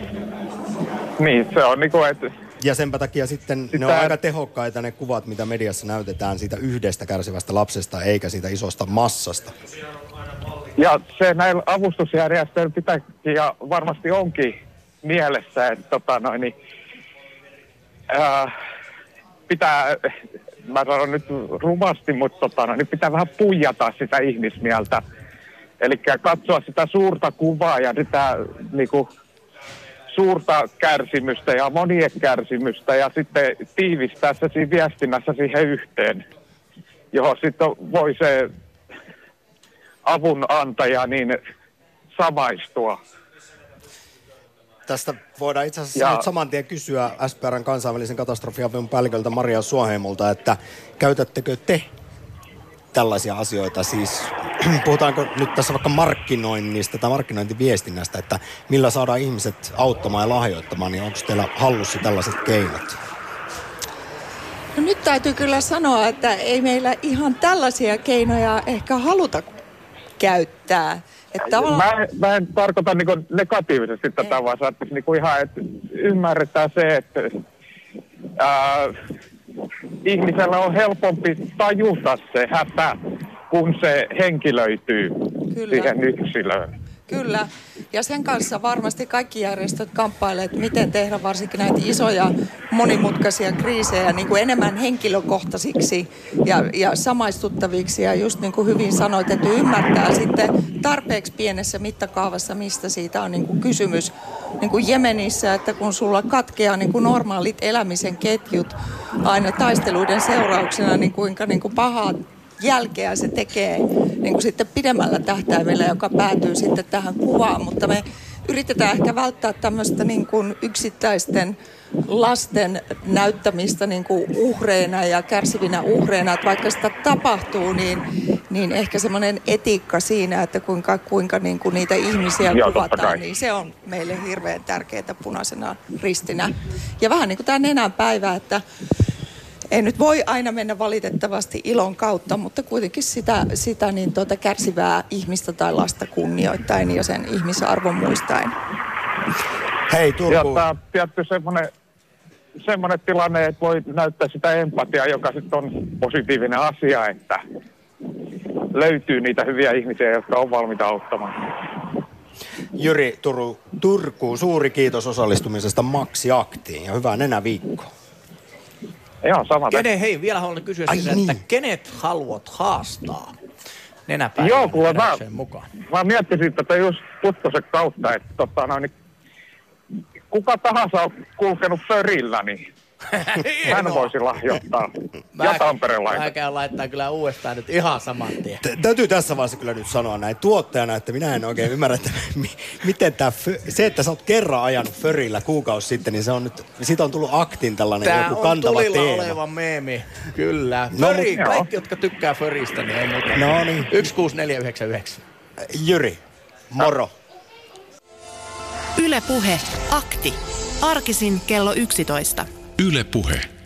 Niin, se on niin kuin, että ja senpä takia sitten Sitä... ne on aika tehokkaita ne kuvat, mitä mediassa näytetään siitä yhdestä kärsivästä lapsesta, eikä siitä isosta massasta. Ja se näillä avustusjärjestöillä pitääkin ja varmasti onkin mielessä, että tota noin, niin, ää, pitää, mä sanon nyt rumasti, mutta tota noin, niin pitää vähän puijata sitä ihmismieltä. Eli katsoa sitä suurta kuvaa ja sitä niinku, suurta kärsimystä ja monien kärsimystä ja sitten tiivistää se siinä viestinnässä siihen yhteen, johon sitten voi se avunantaja niin samaistua. Tästä voidaan itse asiassa ja... saman tien kysyä SPRn kansainvälisen katastrofiavun päälliköltä Maria Suoheimolta, että käytättekö te tällaisia asioita? Siis puhutaanko nyt tässä vaikka markkinoinnista tai markkinointiviestinnästä, että millä saadaan ihmiset auttamaan ja lahjoittamaan, niin onko teillä hallussa tällaiset keinot? No nyt täytyy kyllä sanoa, että ei meillä ihan tällaisia keinoja ehkä haluta käyttää. Että tavallaan... mä, en, mä en tarkoita niin negatiivisesti tätä, vaan saattaisi niin ihan, että ymmärretään se, että ää, ihmisellä on helpompi tajuta se hätä, kun se henkilöityy Kyllä. siihen yksilöön. Kyllä. Ja sen kanssa varmasti kaikki järjestöt kamppailevat, että miten tehdä varsinkin näitä isoja monimutkaisia kriisejä niin kuin enemmän henkilökohtaisiksi ja, ja samaistuttaviksi. Ja just niin kuin hyvin sanoit, että ymmärtää sitten tarpeeksi pienessä mittakaavassa, mistä siitä on niin kuin kysymys. Niin kuin Jemenissä, että kun sulla katkeaa niin kuin normaalit elämisen ketjut aina taisteluiden seurauksena, niin kuinka niin kuin pahaa jälkeä se tekee niin kuin sitten pidemmällä tähtäimellä, joka päätyy sitten tähän kuvaan. Mutta me yritetään ehkä välttää tämmöistä niin kuin yksittäisten lasten näyttämistä niin kuin uhreina ja kärsivinä uhreina, että vaikka sitä tapahtuu, niin, niin ehkä semmoinen etiikka siinä, että kuinka, kuinka niin kuin niitä ihmisiä Joo, kuvataan, niin se on meille hirveän tärkeää punaisena ristinä. Ja vähän niin kuin tämä nenän päivä, että ei nyt voi aina mennä valitettavasti ilon kautta, mutta kuitenkin sitä, sitä niin tuota kärsivää ihmistä tai lasta kunnioittain ja sen ihmisarvon muistaen. Hei Turku. Ja tämä on tietty semmoinen, semmoinen tilanne, että voi näyttää sitä empatiaa, joka sitten on positiivinen asia, että löytyy niitä hyviä ihmisiä, jotka on valmiita auttamaan. Jyri Turu, Turku, suuri kiitos osallistumisesta Maxi Aktiin ja hyvää nenäviikkoa. Joo, sama. Kene, hei, vielä haluan kysyä Ai sitä, niin. että kenet haluat haastaa nenäpäivän Joo, kuule, mä, mukaan? mä miettisin tätä just Puttosen kautta, että tota, no, niin, kuka tahansa on kulkenut pörillä, niin Hän voisi lahjoittaa. Mä, ja tamperelaiset. Mä käyn laittaa kyllä uudestaan nyt ihan saman tien. Tä- Täytyy tässä vaiheessa kyllä nyt sanoa näin tuottajana, että minä en oikein ymmärrä, että mi- miten tämä, se, että sä oot kerran ajanut förillä kuukausi sitten, niin se on nyt, siitä on tullut aktin tällainen Tää joku on kantava tulilla teema. oleva meemi. Kyllä. No, Föri, mut- kaikki, jotka tykkää Föristä, niin ei muuta. No niin. 16499. Jyri, moro. Yle Puhe. Akti. Arkisin kello 11. Yle Puhe.